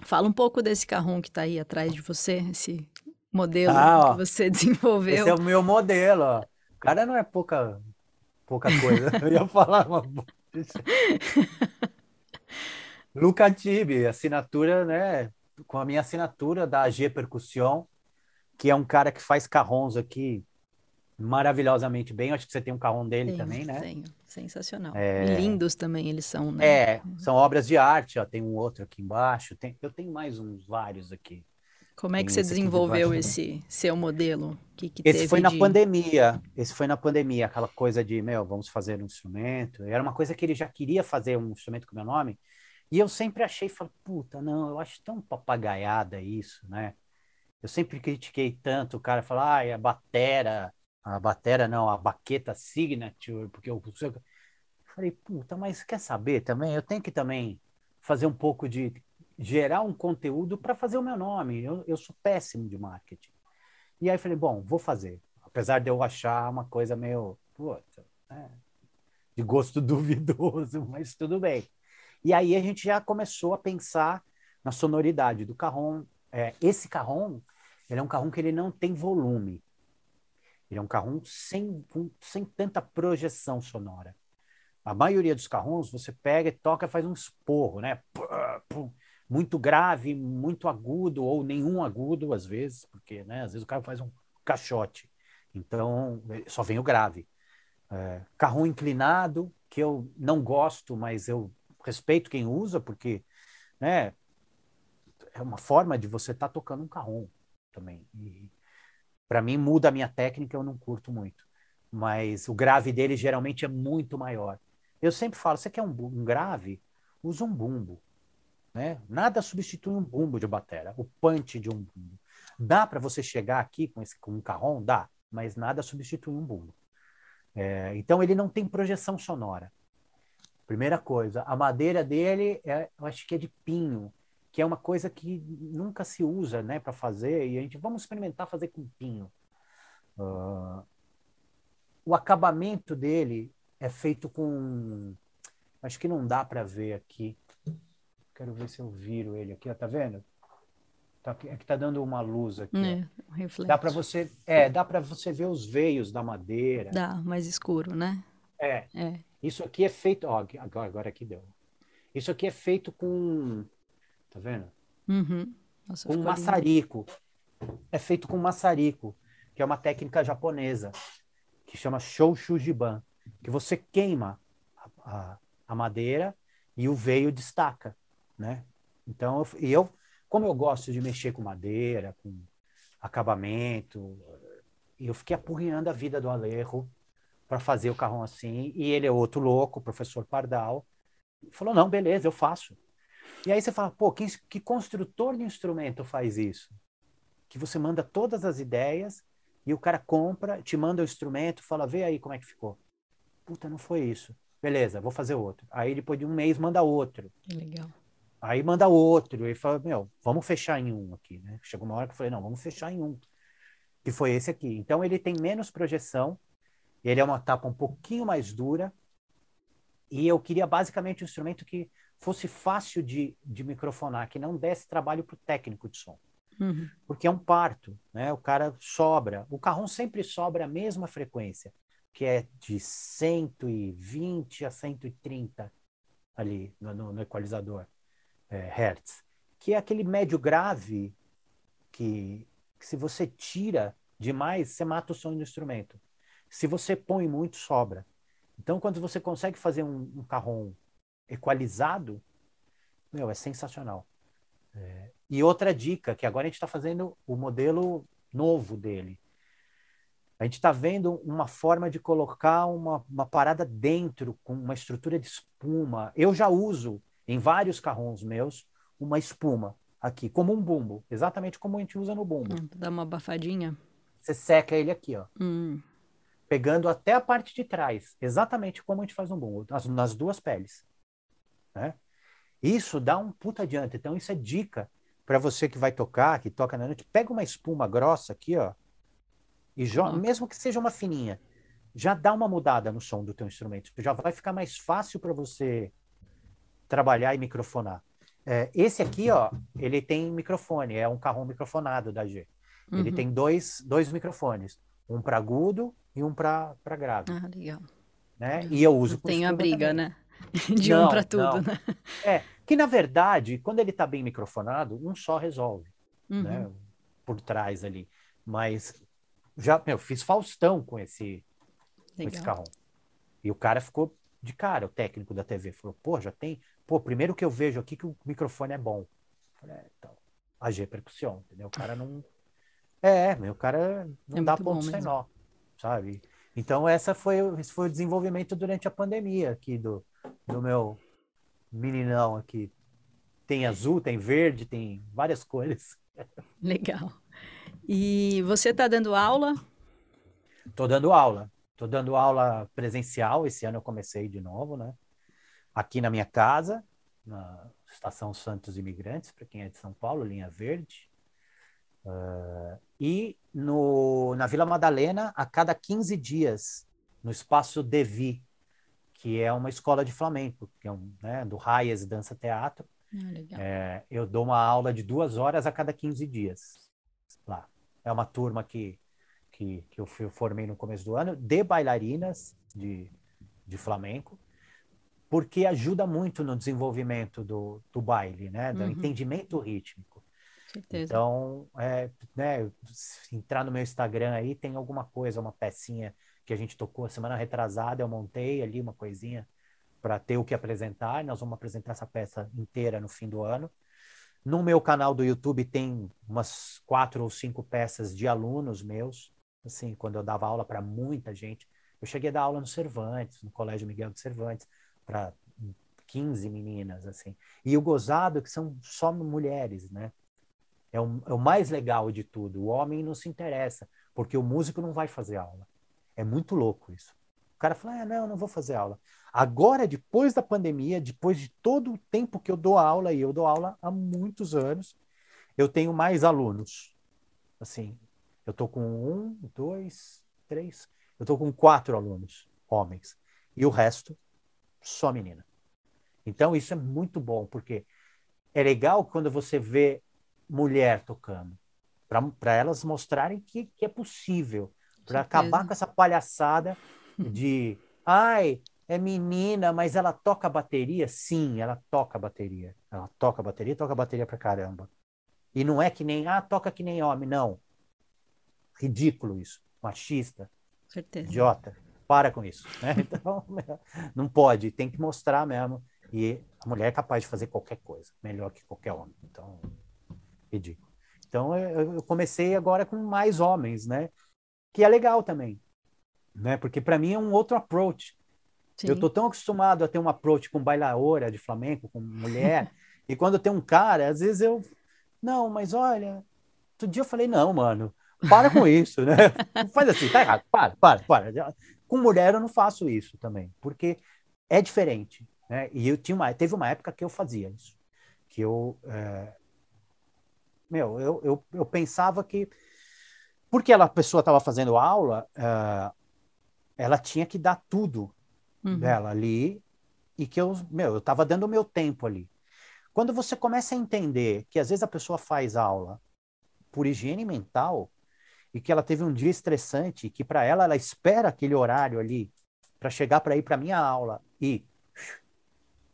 Fala um pouco desse carrom que está aí atrás de você, esse modelo ah, que você desenvolveu. Esse é o meu modelo, ó. O cara não é pouca, pouca coisa. eu ia falar uma... Luca Tibi, assinatura, né? Com a minha assinatura da AG Percussão, que é um cara que faz carrons aqui maravilhosamente bem. Acho que você tem um carrão dele tenho, também, né? Tenho, sensacional. É... Lindos também eles são, né? É, são obras de arte. Ó, tem um outro aqui embaixo. Tem... Eu tenho mais uns vários aqui. Como é que tem você desenvolveu de esse seu modelo? Que, que esse foi de... na pandemia. Esse foi na pandemia, aquela coisa de, meu, vamos fazer um instrumento. Era uma coisa que ele já queria fazer um instrumento com meu nome. E eu sempre achei, falei, puta, não, eu acho tão papagaiada isso, né? Eu sempre critiquei tanto o cara falar, ah, é batera, a batera não, a baqueta signature, porque eu, eu falei, puta, mas quer saber também? Eu tenho que também fazer um pouco de gerar um conteúdo para fazer o meu nome. Eu, eu sou péssimo de marketing. E aí falei, bom, vou fazer. Apesar de eu achar uma coisa meio, puta, né? de gosto duvidoso, mas tudo bem. E aí a gente já começou a pensar na sonoridade do carrom. É, esse carrom, ele é um carrom que ele não tem volume. Ele é um carrom sem, sem tanta projeção sonora. A maioria dos carrons você pega e toca faz um esporro, né? Muito grave, muito agudo, ou nenhum agudo, às vezes, porque né, às vezes o cara faz um caixote. Então, só vem o grave. É, carrom inclinado, que eu não gosto, mas eu respeito quem usa, porque né, é uma forma de você estar tá tocando um carrom também. E, para mim, muda a minha técnica, eu não curto muito. Mas o grave dele geralmente é muito maior. Eu sempre falo: você quer um, um grave? Usa um bumbo. Né? Nada substitui um bumbo de batera, o punch de um bumbo. Dá para você chegar aqui com, esse, com um carrom? Dá, mas nada substitui um bumbo. É, então ele não tem projeção sonora. Primeira coisa, a madeira dele, é, eu acho que é de pinho que é uma coisa que nunca se usa né, para fazer, e a gente vamos experimentar fazer com pinho. Uh, o acabamento dele é feito com. Acho que não dá para ver aqui. Quero ver se eu viro ele aqui, ó, tá vendo? Tá, é que tá dando uma luz aqui. É, dá para você, é, dá para você ver os veios da madeira. Dá, mais escuro, né? É. é. Isso aqui é feito, ó, agora, agora aqui deu. Isso aqui é feito com Tá vendo? Uhum. Nossa, com maçarico. Lindo. É feito com maçarico, que é uma técnica japonesa, que chama Shoshujiban. que você queima a, a, a madeira e o veio destaca, né? Então, eu, eu, como eu gosto de mexer com madeira, com acabamento, eu fiquei apurrinhando a vida do Alejo para fazer o carrão assim, e ele é outro louco, professor Pardal, falou, não, beleza, eu faço. E aí você fala, pô, que, que construtor de instrumento faz isso? Que você manda todas as ideias e o cara compra, te manda o instrumento, fala, vê aí como é que ficou. Puta, não foi isso. Beleza, vou fazer outro. Aí depois de um mês manda outro. Legal. Aí manda outro. E fala, meu, vamos fechar em um aqui, né? Chegou uma hora que eu falei, não, vamos fechar em um. Que foi esse aqui. Então ele tem menos projeção, ele é uma tapa um pouquinho mais dura. E eu queria basicamente um instrumento que fosse fácil de, de microfonar, que não desse trabalho para o técnico de som. Uhum. Porque é um parto, né? O cara sobra. O carrão sempre sobra a mesma frequência, que é de 120 a 130 ali no, no, no equalizador é, Hertz, que é aquele médio grave que, que, se você tira demais, você mata o som do instrumento. Se você põe muito, sobra. Então, quando você consegue fazer um, um carrom equalizado, meu, é sensacional. É, e outra dica, que agora a gente está fazendo o modelo novo dele. A gente está vendo uma forma de colocar uma, uma parada dentro, com uma estrutura de espuma. Eu já uso em vários carrões meus uma espuma aqui, como um bumbo, exatamente como a gente usa no bumbo. Hum, dá uma abafadinha. Você seca ele aqui, ó. Hum. Pegando até a parte de trás, exatamente como a gente faz no bumbo, nas, nas duas peles. Né? Isso dá um puta adianta. Então, isso é dica para você que vai tocar, que toca na noite. Pega uma espuma grossa aqui, ó, e joga, mesmo que seja uma fininha, já dá uma mudada no som do teu instrumento. Já vai ficar mais fácil para você trabalhar e microfonar. É, esse aqui, ó, ele tem microfone, é um carrão microfonado da G. Uhum. Ele tem dois, dois microfones, um para agudo e um para grave. Ah, legal. Né? E eu uso. Tem a briga, também. né? De não, um para tudo, não. né? É, que na verdade, quando ele está bem microfonado, um só resolve, uhum. né? Por trás ali. Mas já, meu, fiz Faustão com esse, com esse. E o cara ficou de cara, o técnico da TV. Falou, pô, já tem. Pô, primeiro que eu vejo aqui que o microfone é bom. Falei, é, então, AG percussão, entendeu? O cara não. É, meu, o cara não é dá ponto sem nó, sabe? Então, essa foi, esse foi o desenvolvimento durante a pandemia aqui do, do meu meninão aqui. Tem azul, tem verde, tem várias cores. Legal. E você está dando aula? Estou dando aula. Estou dando aula presencial. Esse ano eu comecei de novo, né? Aqui na minha casa, na Estação Santos Imigrantes, para quem é de São Paulo, linha verde. Uh, e no, na Vila Madalena, a cada 15 dias, no espaço Devi, que é uma escola de flamenco, que é um, né, do Raias Dança Teatro. Ah, é, eu dou uma aula de duas horas a cada 15 dias lá. É uma turma que, que, que eu formei no começo do ano, de bailarinas de, de flamenco, porque ajuda muito no desenvolvimento do, do baile, né? Do uhum. entendimento rítmico. Certeza. Então, é, né, entrar no meu Instagram aí, tem alguma coisa, uma pecinha que a gente tocou semana retrasada, eu montei ali uma coisinha para ter o que apresentar. Nós vamos apresentar essa peça inteira no fim do ano. No meu canal do YouTube tem umas quatro ou cinco peças de alunos meus, assim, quando eu dava aula para muita gente. Eu cheguei a dar aula no Cervantes, no Colégio Miguel de Cervantes, para 15 meninas, assim. E o gozado é que são só mulheres, né? É o, é o mais legal de tudo. O homem não se interessa, porque o músico não vai fazer aula. É muito louco isso. O cara fala, ah, não, não vou fazer aula. Agora, depois da pandemia, depois de todo o tempo que eu dou aula, e eu dou aula há muitos anos, eu tenho mais alunos. Assim, eu tô com um, dois, três, eu tô com quatro alunos, homens. E o resto, só menina. Então, isso é muito bom, porque é legal quando você vê mulher tocando, para elas mostrarem que, que é possível para acabar com essa palhaçada de ai, é menina, mas ela toca bateria? Sim, ela toca bateria. Ela toca bateria, toca bateria pra caramba. E não é que nem, ah, toca que nem homem, não. Ridículo isso. Machista. Certeza. Idiota. para com isso. Né? Então, não pode, tem que mostrar mesmo. E a mulher é capaz de fazer qualquer coisa, melhor que qualquer homem. Então, ridículo. Então, eu comecei agora com mais homens, né? Que é legal também, né? Porque para mim é um outro approach. Sim. Eu tô tão acostumado a ter um approach com bailaora de flamenco, com mulher, e quando tem um cara, às vezes eu, não, mas olha, outro dia eu falei, não, mano, para com isso, né? Faz assim, tá errado, para, para, para. Com mulher eu não faço isso também, porque é diferente, né? E eu tinha uma, teve uma época que eu fazia isso, que eu é, meu, eu, eu, eu pensava que porque ela, a pessoa estava fazendo aula, uh, ela tinha que dar tudo uhum. dela ali e que eu, meu, eu estava dando o meu tempo ali. Quando você começa a entender que às vezes a pessoa faz aula por higiene mental e que ela teve um dia estressante, que para ela ela espera aquele horário ali para chegar para ir para minha aula e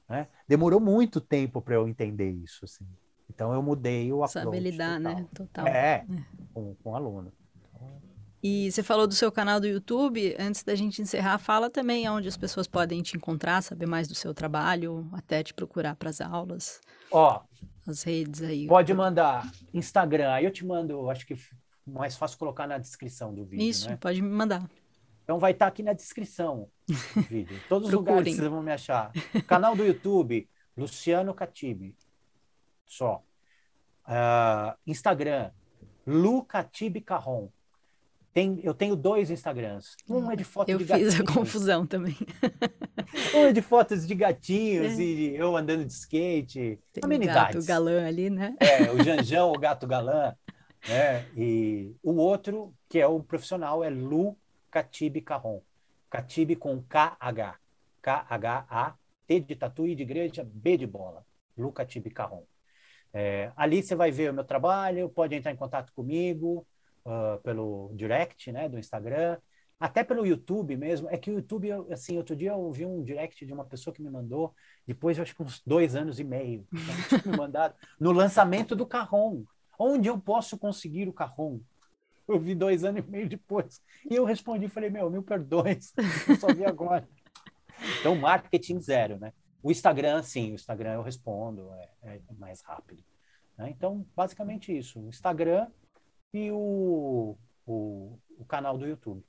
né? demorou muito tempo para eu entender isso assim. Então eu mudei o approach. Saber lidar, né? total. né? Total. É, é. Com, com o aluno. E você falou do seu canal do YouTube. Antes da gente encerrar, fala também onde as pessoas podem te encontrar, saber mais do seu trabalho, até te procurar para as aulas. Ó, as redes aí. Pode mandar Instagram. Aí eu te mando, acho que mais fácil colocar na descrição do vídeo. Isso, né? pode me mandar. Então vai estar tá aqui na descrição do vídeo. Todos os lugares vocês vão me achar. Canal do YouTube, Luciano Catibe só. Uh, Instagram, Lucatib Carron. Tem, eu tenho dois Instagrams. Um é de fotos eu de gatinhos. Eu fiz a confusão também. um é de fotos de gatinhos é. e eu andando de skate. Tem Amenidades. o gato galã ali, né? É, o Janjão, o gato galã. Né? E o outro, que é o profissional, é Lu Catib Carron. Catib com K-H. K-H-A, T de tatu e de igreja, B de bola. Lu Catib Carron. É, ali você vai ver o meu trabalho, pode entrar em contato comigo uh, pelo direct né, do Instagram, até pelo YouTube mesmo. É que o YouTube, assim, outro dia eu ouvi um direct de uma pessoa que me mandou, depois eu acho que uns dois anos e meio, me mandado, no lançamento do Carrom. Onde eu posso conseguir o Carrom? Eu vi dois anos e meio depois. E eu respondi, falei, meu, mil perdões, eu só vi agora. Então, marketing zero, né? O Instagram, sim, o Instagram eu respondo, é, é mais rápido. Né? Então, basicamente isso, o Instagram e o, o, o, canal do YouTube.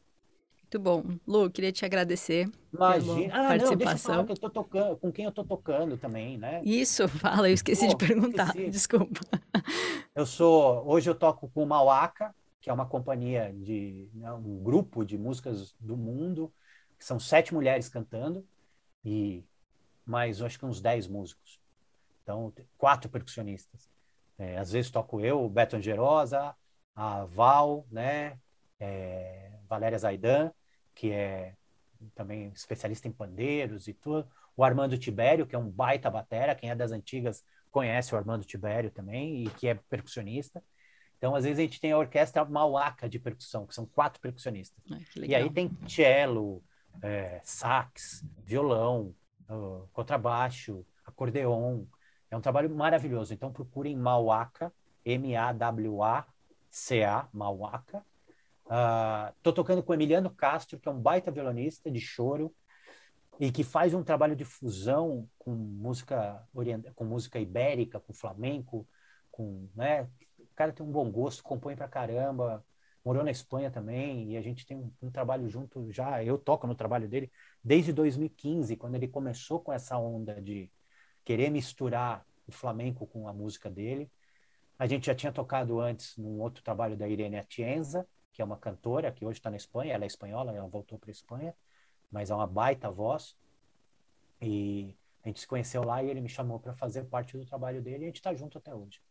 Muito bom. Lu, queria te agradecer Imagina. Ah, participação. Não, que eu tô tocando, com quem eu tô tocando também, né? Isso, fala, eu esqueci Pô, de perguntar, esqueci. desculpa. Eu sou, hoje eu toco com o Mauaca, que é uma companhia de, né, um grupo de músicas do mundo, são sete mulheres cantando, e mais acho que uns 10 músicos. Então, quatro percussionistas. É, às vezes toco eu, o Beto Angerosa, a Val, né? É, Valéria Zaidan, que é também especialista em pandeiros e tudo. O Armando Tibério, que é um baita batera, quem é das antigas conhece o Armando Tibério também, e que é percussionista. Então, às vezes, a gente tem a orquestra Mauaca de percussão, que são quatro percussionistas. e aí tem cello, é, sax, violão, uh, contrabaixo, acordeon. É um trabalho maravilhoso. Então procurem Mauaca, M-A-W-A-C-A, Mauaca. Uh, tocando com Emiliano Castro, que é um baita violonista de choro e que faz um trabalho de fusão com música com música ibérica, com flamenco, com, né? O cara tem um bom gosto, compõe pra caramba, morou na Espanha também, e a gente tem um, um, trabalho junto já. Eu toco no trabalho dele desde 2015, quando ele começou com essa onda de querer misturar o flamenco com a música dele. A gente já tinha tocado antes num outro trabalho da Irene Atienza, que é uma cantora que hoje está na Espanha. Ela é espanhola, ela voltou para a Espanha, mas é uma baita voz. E a gente se conheceu lá e ele me chamou para fazer parte do trabalho dele e a gente está junto até hoje.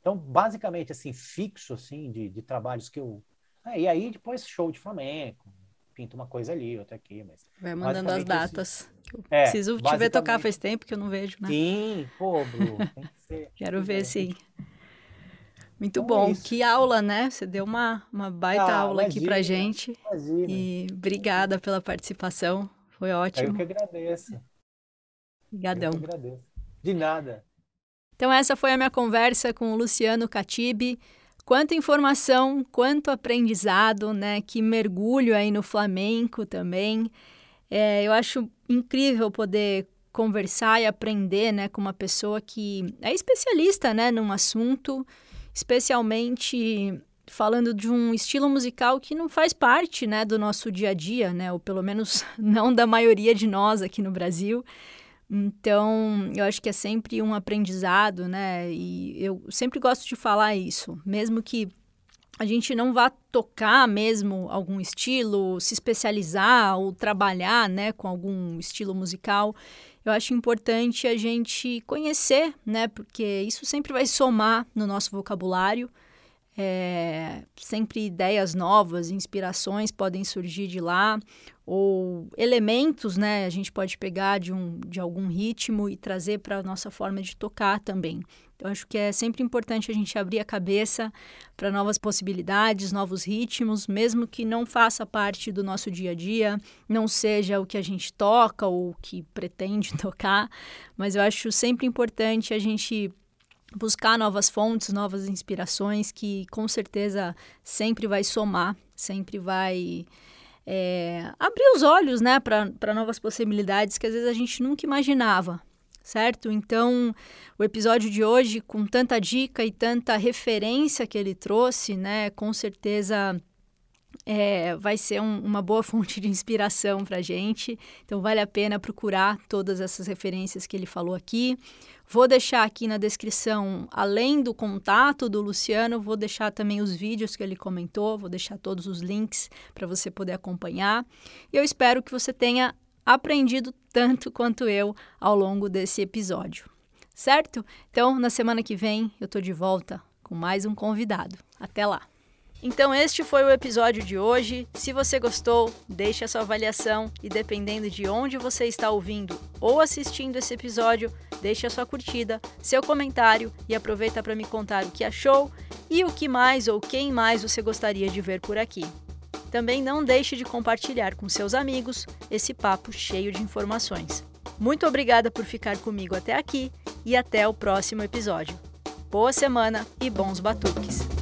Então, basicamente, assim, fixo, assim, de, de trabalhos que eu é, e aí depois show de Flamengo, pinta uma coisa ali, outra aqui, mas... Vai mandando as datas. É, preciso te ver tocar faz tempo que eu não vejo, né? Sim, pô, Bru, tem que ser. Quero ver, sim. Muito então, bom. É que aula, né? Você deu uma, uma baita ah, aula imagina, aqui pra gente. Imagina. E obrigada pela participação. Foi ótimo. Eu que agradeço. Obrigadão. Eu que agradeço. De nada. Então essa foi a minha conversa com o Luciano Catibe Quanta informação, quanto aprendizado, né? Que mergulho aí no flamenco também. É, eu acho incrível poder conversar e aprender, né, com uma pessoa que é especialista, né, num assunto, especialmente falando de um estilo musical que não faz parte, né, do nosso dia a dia, né, ou pelo menos não da maioria de nós aqui no Brasil. Então, eu acho que é sempre um aprendizado, né? E eu sempre gosto de falar isso, mesmo que a gente não vá tocar mesmo algum estilo, se especializar ou trabalhar, né, com algum estilo musical, eu acho importante a gente conhecer, né, porque isso sempre vai somar no nosso vocabulário. É, sempre ideias novas, inspirações podem surgir de lá, ou elementos, né? A gente pode pegar de, um, de algum ritmo e trazer para a nossa forma de tocar também. Então, acho que é sempre importante a gente abrir a cabeça para novas possibilidades, novos ritmos, mesmo que não faça parte do nosso dia a dia, não seja o que a gente toca ou o que pretende tocar, mas eu acho sempre importante a gente buscar novas fontes, novas inspirações, que com certeza sempre vai somar, sempre vai é, abrir os olhos né, para novas possibilidades que às vezes a gente nunca imaginava, certo? Então, o episódio de hoje, com tanta dica e tanta referência que ele trouxe, né, com certeza é, vai ser um, uma boa fonte de inspiração para a gente. Então, vale a pena procurar todas essas referências que ele falou aqui. Vou deixar aqui na descrição, além do contato do Luciano, vou deixar também os vídeos que ele comentou, vou deixar todos os links para você poder acompanhar. E eu espero que você tenha aprendido tanto quanto eu ao longo desse episódio. Certo? Então, na semana que vem, eu estou de volta com mais um convidado. Até lá! Então este foi o episódio de hoje. Se você gostou, deixe a sua avaliação e dependendo de onde você está ouvindo ou assistindo esse episódio, deixe a sua curtida, seu comentário e aproveita para me contar o que achou e o que mais ou quem mais você gostaria de ver por aqui. Também não deixe de compartilhar com seus amigos esse papo cheio de informações. Muito obrigada por ficar comigo até aqui e até o próximo episódio. Boa semana e bons batuques!